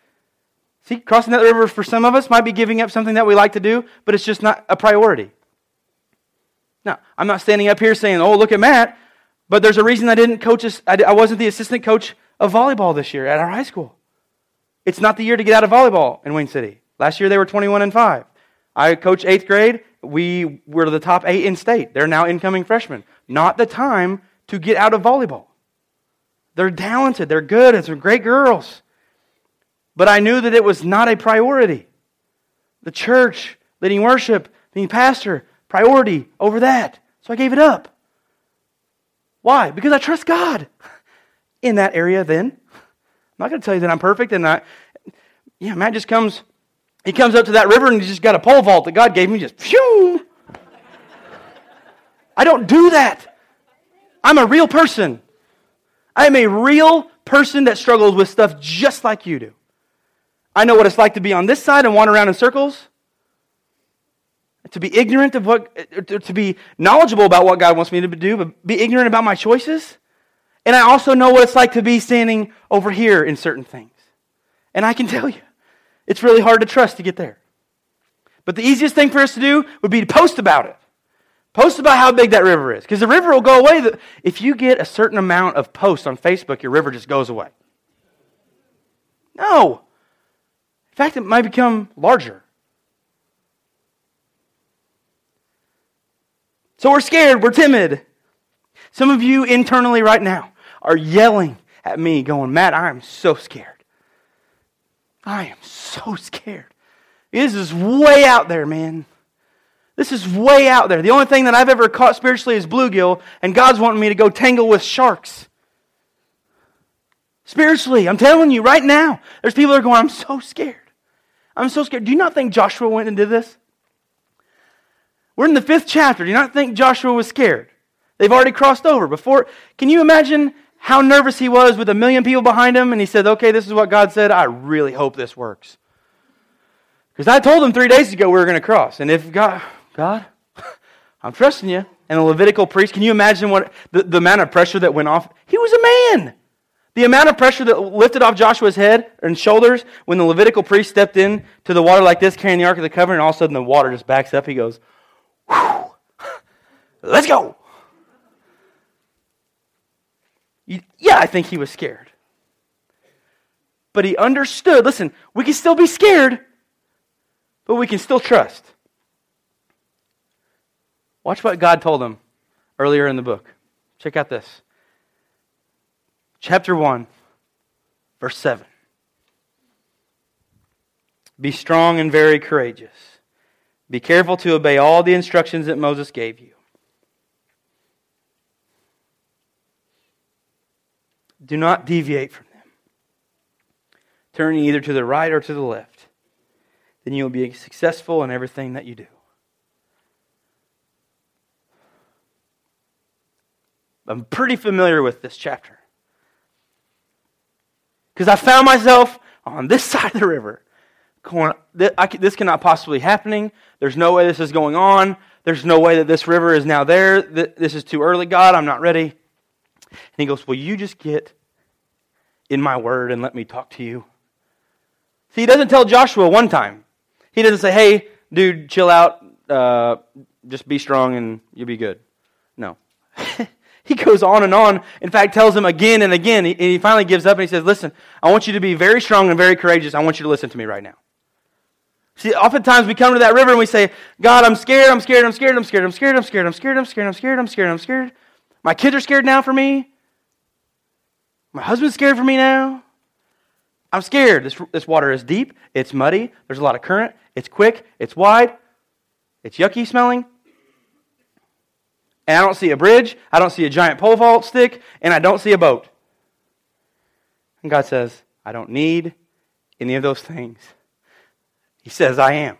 See, crossing that river for some of us might be giving up something that we like to do, but it's just not a priority. Now, I'm not standing up here saying, oh, look at Matt, but there's a reason I didn't coach, I wasn't the assistant coach of volleyball this year at our high school. It's not the year to get out of volleyball in Wayne City. Last year they were 21 and 5. I coach eighth grade. We were the top eight in state. They're now incoming freshmen not the time to get out of volleyball. They're talented, they're good, and some great girls. But I knew that it was not a priority. The church, leading worship, being pastor, priority over that. So I gave it up. Why? Because I trust God in that area then. I'm not going to tell you that I'm perfect and I, yeah, Matt just comes, he comes up to that river and he just got a pole vault that God gave me, just phew, I don't do that. I'm a real person. I am a real person that struggles with stuff just like you do. I know what it's like to be on this side and wander around in circles. To be ignorant of what, to be knowledgeable about what God wants me to do, but be ignorant about my choices. And I also know what it's like to be standing over here in certain things. And I can tell you, it's really hard to trust to get there. But the easiest thing for us to do would be to post about it. Post about how big that river is. Because the river will go away. If you get a certain amount of posts on Facebook, your river just goes away. No. In fact, it might become larger. So we're scared, we're timid. Some of you internally right now are yelling at me, going, Matt, I am so scared. I am so scared. This is way out there, man. This is way out there. The only thing that I've ever caught spiritually is bluegill, and God's wanting me to go tangle with sharks. Spiritually, I'm telling you right now, there's people that are going, I'm so scared. I'm so scared. Do you not think Joshua went and did this? We're in the fifth chapter. Do you not think Joshua was scared? They've already crossed over. Before, can you imagine how nervous he was with a million people behind him? And he said, Okay, this is what God said. I really hope this works. Because I told him three days ago we were going to cross. And if God, God, I'm trusting you. And the Levitical priest, can you imagine what the, the amount of pressure that went off? He was a man. The amount of pressure that lifted off Joshua's head and shoulders when the Levitical priest stepped in to the water like this, carrying the Ark of the Covenant, and all of a sudden the water just backs up. He goes, Let's go. Yeah, I think he was scared. But he understood listen, we can still be scared, but we can still trust. Watch what God told him earlier in the book. Check out this. Chapter 1, verse 7. Be strong and very courageous. Be careful to obey all the instructions that Moses gave you. Do not deviate from them. Turn either to the right or to the left. Then you will be successful in everything that you do. I'm pretty familiar with this chapter. Because I found myself on this side of the river going, this cannot possibly be happening. There's no way this is going on. There's no way that this river is now there. This is too early, God. I'm not ready. And he goes, Will you just get in my word and let me talk to you? See, he doesn't tell Joshua one time. He doesn't say, Hey, dude, chill out. Uh, just be strong and you'll be good. No. he goes on and on. In fact, tells him again and again. And he finally gives up and he says, Listen, I want you to be very strong and very courageous. I want you to listen to me right now. See, oftentimes we come to that river and we say, God, I'm scared, I'm scared, I'm scared, I'm scared, I'm scared, I'm scared, I'm scared, I'm scared, I'm scared, I'm scared, I'm scared. My kids are scared now for me. My husband's scared for me now. I'm scared. This, this water is deep, it's muddy, there's a lot of current, it's quick, it's wide, it's yucky smelling. And I don't see a bridge, I don't see a giant pole vault stick, and I don't see a boat. And God says, I don't need any of those things. He says, I am.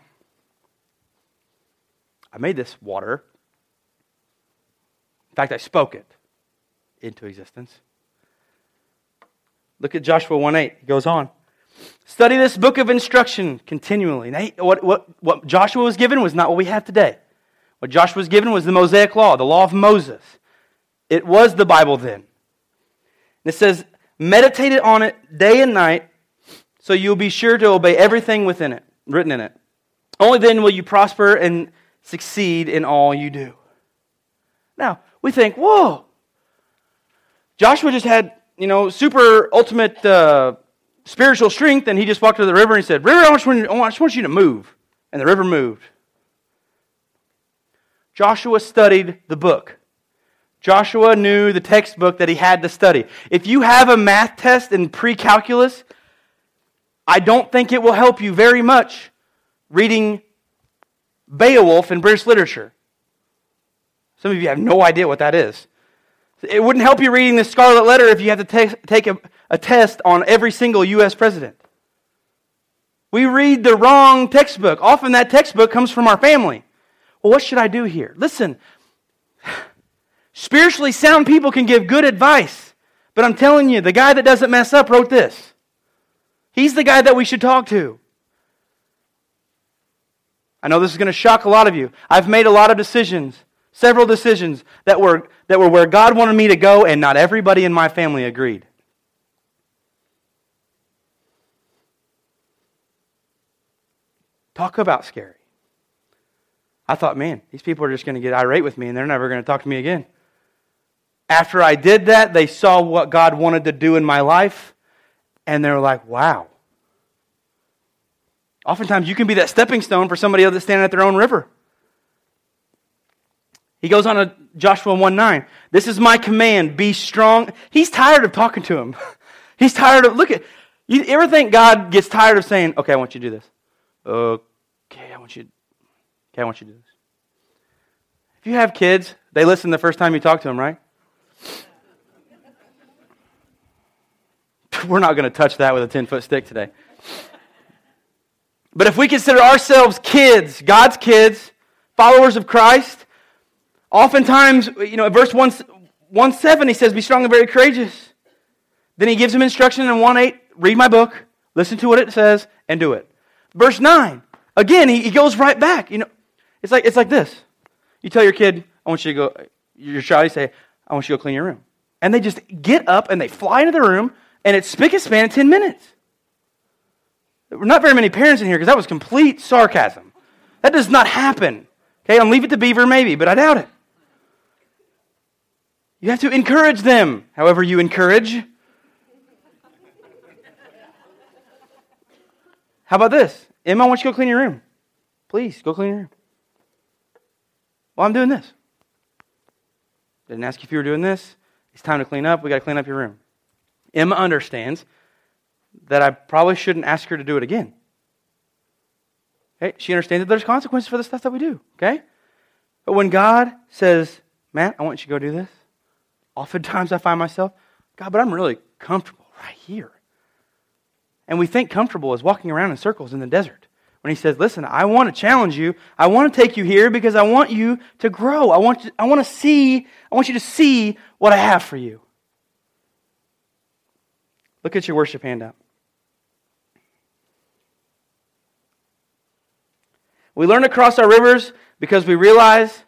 I made this water. In fact, I spoke it into existence. Look at Joshua 1 8. He goes on. Study this book of instruction continually. Now, what, what, what Joshua was given was not what we have today. What Joshua was given was the Mosaic Law, the law of Moses. It was the Bible then. And it says, meditate on it day and night so you'll be sure to obey everything within it written in it. Only then will you prosper and succeed in all you do. Now, we think, whoa, Joshua just had, you know, super ultimate uh, spiritual strength, and he just walked to the river and he said, River, I just, want you, I just want you to move. And the river moved. Joshua studied the book. Joshua knew the textbook that he had to study. If you have a math test in pre calculus, I don't think it will help you very much reading Beowulf in British literature. Some of you have no idea what that is. It wouldn't help you reading the Scarlet Letter if you had to take, take a, a test on every single U.S. president. We read the wrong textbook. Often that textbook comes from our family. Well, what should I do here? Listen, spiritually sound people can give good advice, but I'm telling you, the guy that doesn't mess up wrote this. He's the guy that we should talk to. I know this is going to shock a lot of you. I've made a lot of decisions, several decisions that were, that were where God wanted me to go, and not everybody in my family agreed. Talk about scary. I thought, man, these people are just going to get irate with me and they're never going to talk to me again. After I did that, they saw what God wanted to do in my life and they were like, wow. Oftentimes, you can be that stepping stone for somebody else that's standing at their own river. He goes on to Joshua 1 9. This is my command be strong. He's tired of talking to him. He's tired of, look at, you ever think God gets tired of saying, okay, I want you to do this? Okay, I want you, okay, I want you to do this. If you have kids, they listen the first time you talk to them, right? We're not going to touch that with a 10 foot stick today. But if we consider ourselves kids, God's kids, followers of Christ, oftentimes, you know, at verse 1, 1 7, he says, Be strong and very courageous. Then he gives him instruction in 1 8, read my book, listen to what it says, and do it. Verse 9, again, he, he goes right back. You know, it's like, it's like this. You tell your kid, I want you to go, your child, you say, I want you to go clean your room. And they just get up and they fly into the room, and it's spick and span in 10 minutes. There were not very many parents in here because that was complete sarcasm. That does not happen. Okay, I'll leave it to Beaver maybe, but I doubt it. You have to encourage them, however, you encourage. How about this? Emma, I want you to go clean your room. Please, go clean your room. Well, I'm doing this. Didn't ask you if you were doing this. It's time to clean up. We got to clean up your room. Emma understands that I probably shouldn't ask her to do it again. Okay? She understands that there's consequences for the stuff that we do. Okay? But when God says, Matt, I want you to go do this, oftentimes I find myself, God, but I'm really comfortable right here. And we think comfortable is walking around in circles in the desert. When he says, Listen, I want to challenge you. I want to take you here because I want you to grow. I want, you, I want to see, I want you to see what I have for you. Look at your worship handout. We learn to cross our rivers because we realize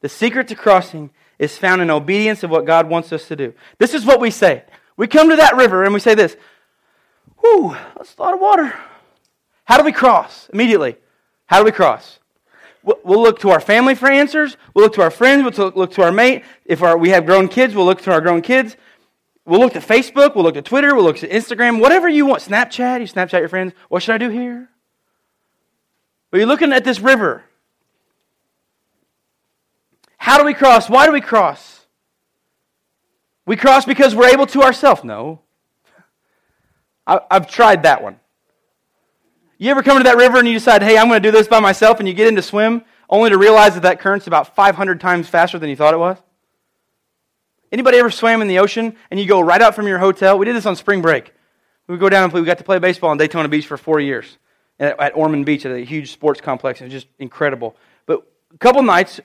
the secret to crossing is found in obedience of what God wants us to do. This is what we say. We come to that river and we say this Whew, that's a lot of water. How do we cross? Immediately. How do we cross? We'll look to our family for answers. We'll look to our friends. We'll look to our mate. If our, we have grown kids, we'll look to our grown kids. We'll look to Facebook. We'll look to Twitter. We'll look to Instagram. Whatever you want. Snapchat. You Snapchat your friends. What should I do here? But you're looking at this river. How do we cross? Why do we cross? We cross because we're able to ourselves. No. I, have tried that one. You ever come to that river and you decide, hey, I'm going to do this by myself, and you get in to swim, only to realize that that current's about 500 times faster than you thought it was? Anybody ever swam in the ocean and you go right out from your hotel? We did this on spring break. We would go down and play, we got to play baseball on Daytona Beach for four years at, at Ormond Beach at a huge sports complex. It was just incredible. But a couple nights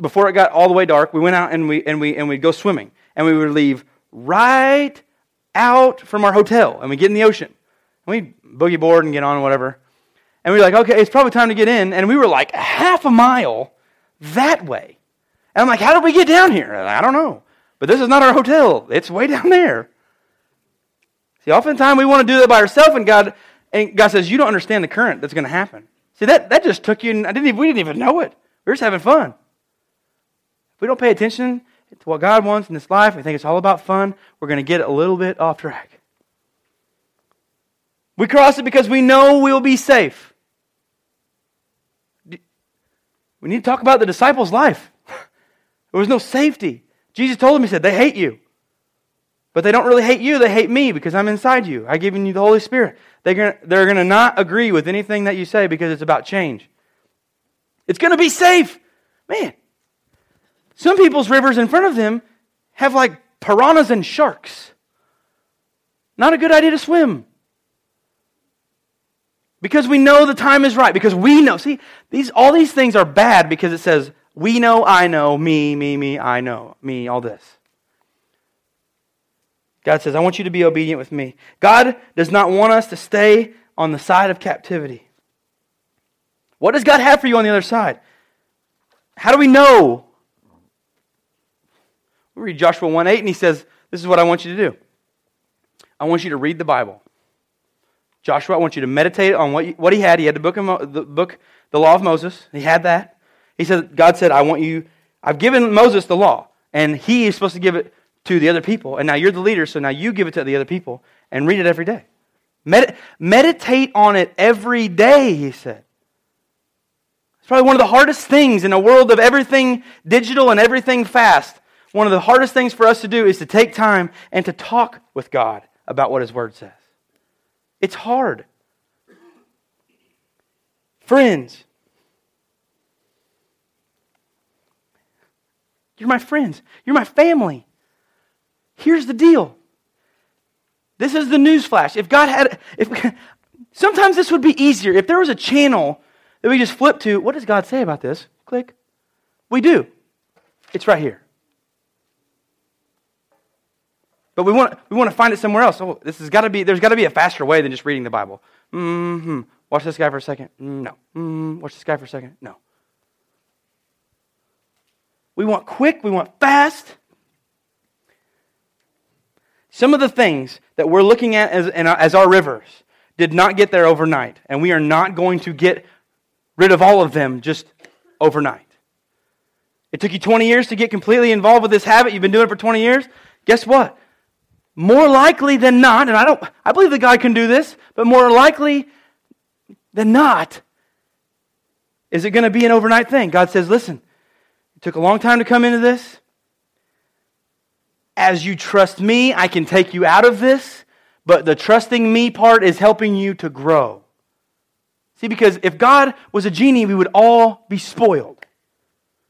before it got all the way dark, we went out and we and we and we'd go swimming, and we would leave right out from our hotel, and we get in the ocean, and we boogie board and get on whatever, and we are like, okay, it's probably time to get in, and we were like half a mile that way, and I'm like, how did we get down here? I don't know, but this is not our hotel; it's way down there. See, oftentimes we want to do that by ourselves, and God and God says, You don't understand the current that's going to happen. See, that, that just took you, and I didn't even, we didn't even know it. We were just having fun. If we don't pay attention to what God wants in this life, we think it's all about fun, we're going to get a little bit off track. We cross it because we know we'll be safe. We need to talk about the disciples' life. There was no safety. Jesus told them, He said, They hate you. But they don't really hate you, they hate me because I'm inside you. I've given you the Holy Spirit. They're going they're to not agree with anything that you say because it's about change. It's going to be safe. Man, some people's rivers in front of them have like piranhas and sharks. Not a good idea to swim. Because we know the time is right. Because we know. See, these, all these things are bad because it says, we know, I know, me, me, me, I know, me, all this. God says, I want you to be obedient with me. God does not want us to stay on the side of captivity. What does God have for you on the other side? How do we know? We read Joshua 1 8, and he says, This is what I want you to do. I want you to read the Bible. Joshua, I want you to meditate on what, what he had. He had the book, of the book, the law of Moses. He had that. He said, God said, I want you, I've given Moses the law, and he is supposed to give it to the other people. And now you're the leader, so now you give it to the other people and read it every day. Medi- meditate on it every day, he said. It's probably one of the hardest things in a world of everything digital and everything fast. One of the hardest things for us to do is to take time and to talk with God about what His Word says. It's hard. Friends, you're my friends, you're my family. Here's the deal. This is the news flash. If God had, if sometimes this would be easier if there was a channel that we just flip to. What does God say about this? Click. We do. It's right here. But we want, we want to find it somewhere else. Oh, this has got to be, there's got to be a faster way than just reading the Bible. Mm-hmm. Watch this guy for a second. Mm, no. Mm-hmm. Watch this guy for a second. No. We want quick. We want fast. Some of the things that we're looking at as, as our rivers did not get there overnight, and we are not going to get rid of all of them just overnight. It took you 20 years to get completely involved with this habit. You've been doing it for 20 years. Guess what? More likely than not, and I don't I believe that God can do this, but more likely than not, is it going to be an overnight thing? God says, listen, it took a long time to come into this. As you trust me, I can take you out of this, but the trusting me part is helping you to grow. See, because if God was a genie, we would all be spoiled.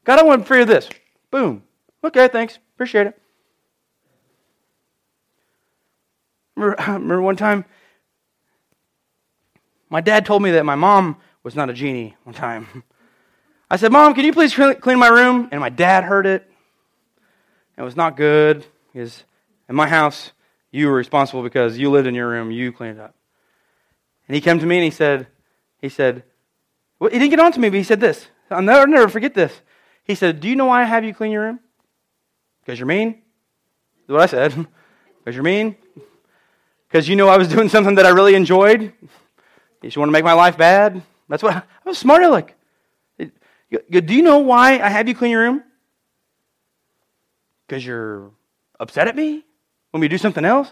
God, I want to of this. Boom. Okay, thanks. Appreciate it. Remember, remember one time, my dad told me that my mom was not a genie one time. I said, Mom, can you please clean my room? And my dad heard it. It was not good because in my house, you were responsible because you lived in your room, you cleaned it up. And he came to me and he said, he said, well, he didn't get on to me, but he said this. I'll never, never forget this. He said, Do you know why I have you clean your room? Because you're mean? That's what I said. Because you're mean? Because you know I was doing something that I really enjoyed. You just want to make my life bad. That's what I was smart aleck. Do you know why I have you clean your room? Because you're upset at me when we do something else?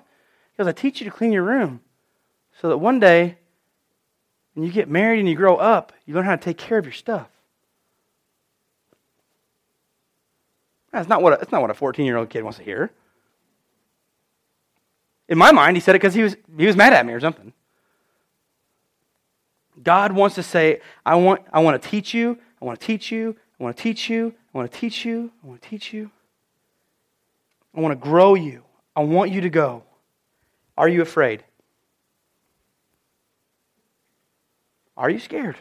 Because I teach you to clean your room so that one day when you get married and you grow up, you learn how to take care of your stuff. That's not what a, that's not what a 14 year old kid wants to hear. In my mind, he said it because he was, he was mad at me or something. God wants to say, I want, I want to teach you, I want to teach you, I want to teach you, I want to teach you, I want to teach you. I want to grow you. I want you to go. Are you afraid? Are you scared?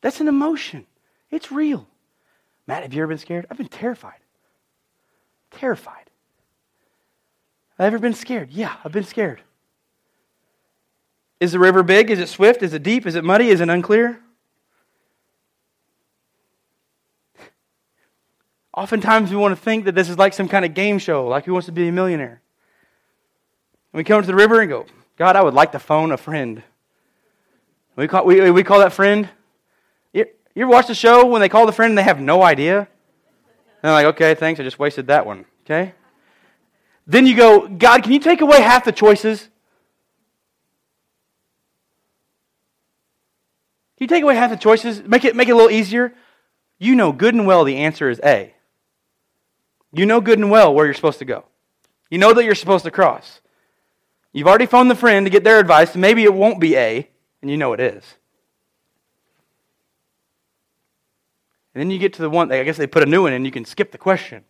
That's an emotion. It's real. Matt, have you ever been scared? I've been terrified. Terrified. Have ever been scared? Yeah, I've been scared. Is the river big? Is it swift? Is it deep? Is it muddy? Is it unclear? Oftentimes we want to think that this is like some kind of game show, like who wants to be a millionaire. And we come to the river and go, God, I would like to phone a friend. We call, we, we call that friend. You, you ever watch the show when they call the friend and they have no idea? And they're like, okay, thanks, I just wasted that one. Okay? Then you go, God, can you take away half the choices? Can you take away half the choices? Make it, make it a little easier? You know good and well the answer is A. You know good and well where you're supposed to go. You know that you're supposed to cross. You've already phoned the friend to get their advice, and maybe it won't be A, and you know it is. And then you get to the one, I guess they put a new one in, you can skip the question.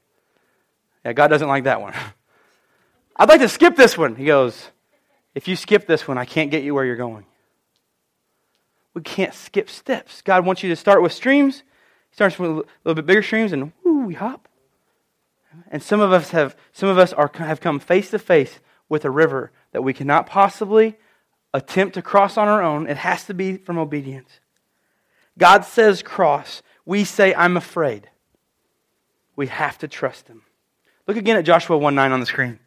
Yeah, God doesn't like that one. I'd like to skip this one. He goes, If you skip this one, I can't get you where you're going. We can't skip steps. God wants you to start with streams. He starts with a little bit bigger streams, and whoo, we hop. And some of us have some of us are have come face to face with a river that we cannot possibly attempt to cross on our own. It has to be from obedience. God says cross. We say, I'm afraid. We have to trust him. Look again at Joshua 1 9 on the screen.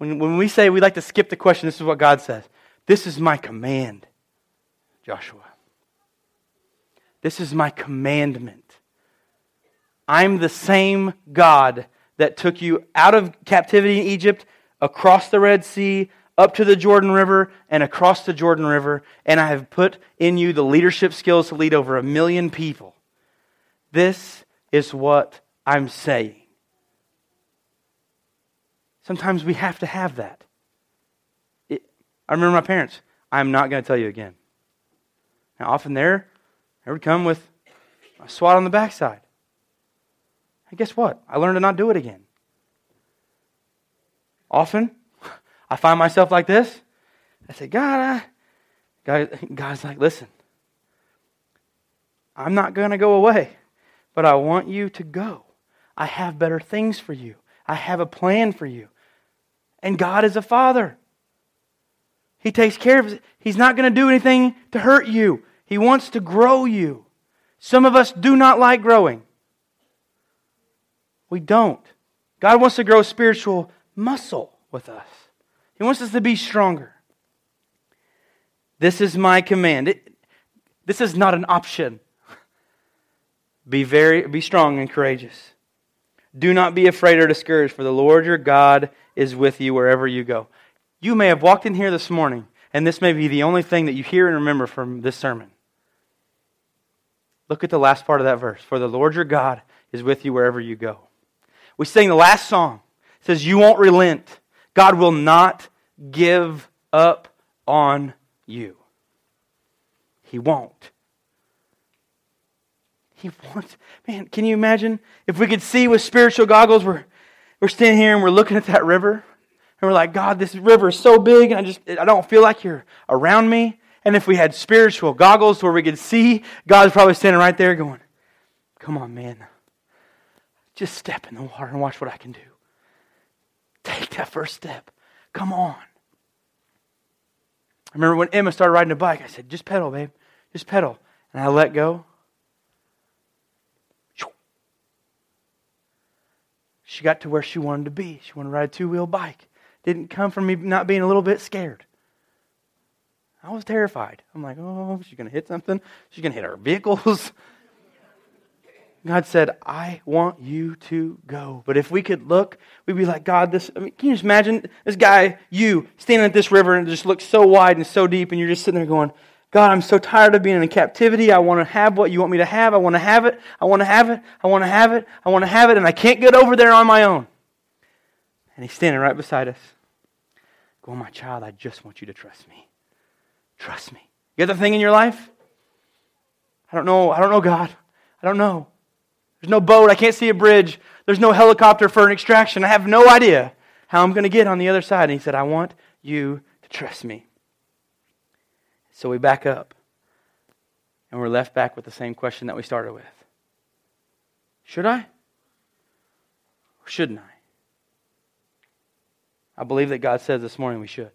When, when we say we like to skip the question, this is what God says This is my command, Joshua. This is my commandment. I'm the same God that took you out of captivity in Egypt, across the Red Sea, up to the Jordan River, and across the Jordan River, and I have put in you the leadership skills to lead over a million people. This is what I'm saying. Sometimes we have to have that. It, I remember my parents. I'm not going to tell you again. Now, often there, I would come with a swat on the backside. And guess what? I learned to not do it again. Often, I find myself like this. I say, God, I, God, God's like, listen, I'm not going to go away, but I want you to go. I have better things for you. I have a plan for you. And God is a father. He takes care of it. He's not going to do anything to hurt you. He wants to grow you. Some of us do not like growing. We don't. God wants to grow spiritual muscle with us. He wants us to be stronger. This is my command. It, this is not an option. Be very be strong and courageous. Do not be afraid or discouraged, for the Lord your God is with you wherever you go. You may have walked in here this morning, and this may be the only thing that you hear and remember from this sermon. Look at the last part of that verse. For the Lord your God is with you wherever you go. We sing the last song. It says, You won't relent. God will not give up on you. He won't. He wants. Man, can you imagine if we could see with spiritual goggles? We're, we're standing here and we're looking at that river, and we're like, God, this river is so big, and I just I don't feel like you're around me. And if we had spiritual goggles where we could see, God's probably standing right there going, Come on, man. Just step in the water and watch what I can do. Take that first step. Come on. I remember when Emma started riding a bike, I said, Just pedal, babe. Just pedal. And I let go. She got to where she wanted to be. She wanted to ride a two wheel bike. Didn't come from me not being a little bit scared. I was terrified. I'm like, oh, she's going to hit something. She's going to hit our vehicles. God said, I want you to go. But if we could look, we'd be like, God, this, I mean, can you just imagine this guy, you, standing at this river and it just looks so wide and so deep, and you're just sitting there going, God, I'm so tired of being in captivity. I want to have what you want me to have. I want to have it. I want to have it. I want to have it. I want to have it. And I can't get over there on my own. And he's standing right beside us. Going, my child, I just want you to trust me. Trust me. You got the thing in your life? I don't know. I don't know, God. I don't know. There's no boat. I can't see a bridge. There's no helicopter for an extraction. I have no idea how I'm going to get on the other side. And he said, I want you to trust me. So we back up. And we're left back with the same question that we started with Should I? Or shouldn't I? I believe that God says this morning we should.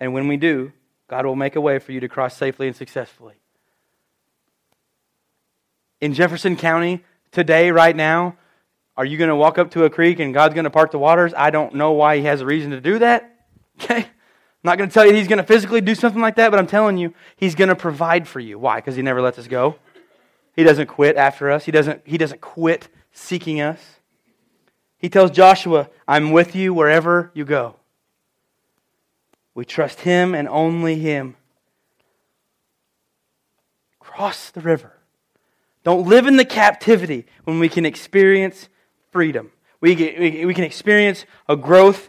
And when we do, God will make a way for you to cross safely and successfully. In Jefferson County, today, right now, are you going to walk up to a creek and God's going to part the waters? I don't know why He has a reason to do that. Okay? I'm not going to tell you He's going to physically do something like that, but I'm telling you, He's going to provide for you. Why? Because He never lets us go. He doesn't quit after us, He doesn't, he doesn't quit seeking us. He tells Joshua, I'm with you wherever you go. We trust Him and only Him. Cross the river. Don't live in the captivity when we can experience freedom. We, get, we can experience a growth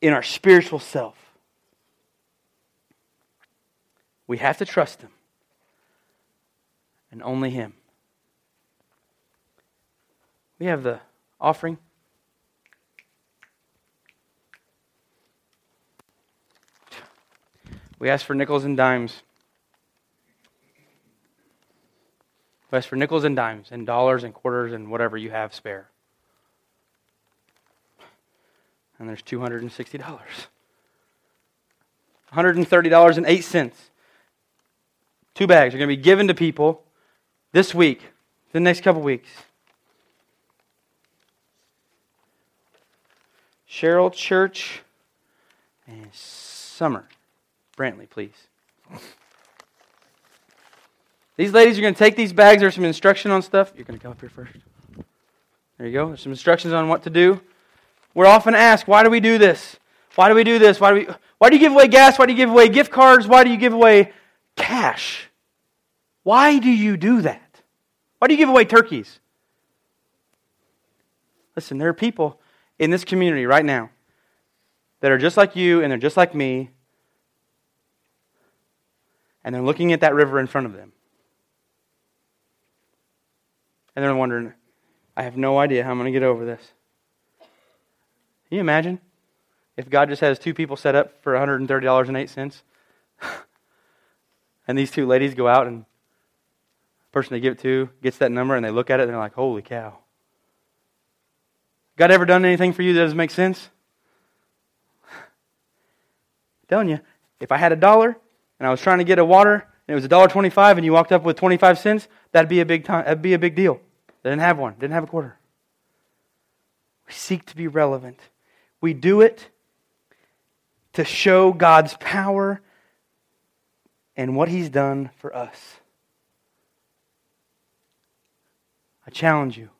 in our spiritual self. We have to trust Him and only Him. We have the offering. We ask for nickels and dimes. We ask for nickels and dimes and dollars and quarters and whatever you have spare. And there's $260. $130.08. Two bags are going to be given to people this week, the next couple weeks. Cheryl Church and Summer. Brantley, please. These ladies are going to take these bags. There's some instruction on stuff. You're going to come up here first. There you go. There's some instructions on what to do. We're often asked, why do we do this? Why do we do this? Why do, we, why do you give away gas? Why do you give away gift cards? Why do you give away cash? Why do you do that? Why do you give away turkeys? Listen, there are people in this community right now that are just like you and they're just like me, and they're looking at that river in front of them. And they're wondering, I have no idea how I'm going to get over this. Can you imagine if God just has two people set up for $130.08? and these two ladies go out and the person they give it to gets that number and they look at it and they're like, holy cow. God ever done anything for you that doesn't make sense? I'm telling you, if I had a dollar and I was trying to get a water and it was a dollar twenty-five and you walked up with twenty-five cents, that'd be a big time. That'd be a big deal. They didn't have one. Didn't have a quarter. We seek to be relevant. We do it to show God's power and what He's done for us. I challenge you.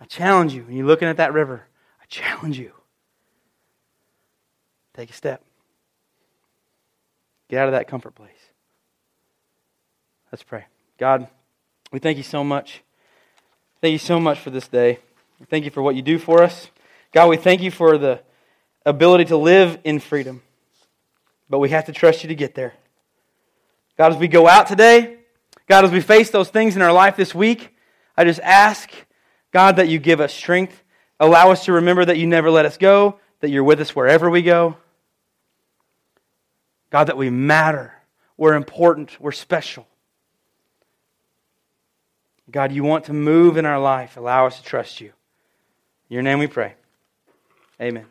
I challenge you. When you're looking at that river, I challenge you. Take a step. Get out of that comfort place. Let's pray. God, we thank you so much. Thank you so much for this day. Thank you for what you do for us. God, we thank you for the ability to live in freedom. But we have to trust you to get there. God, as we go out today, God, as we face those things in our life this week, I just ask, God, that you give us strength. Allow us to remember that you never let us go, that you're with us wherever we go. God, that we matter. We're important. We're special. God, you want to move in our life. Allow us to trust you. In your name we pray. Amen.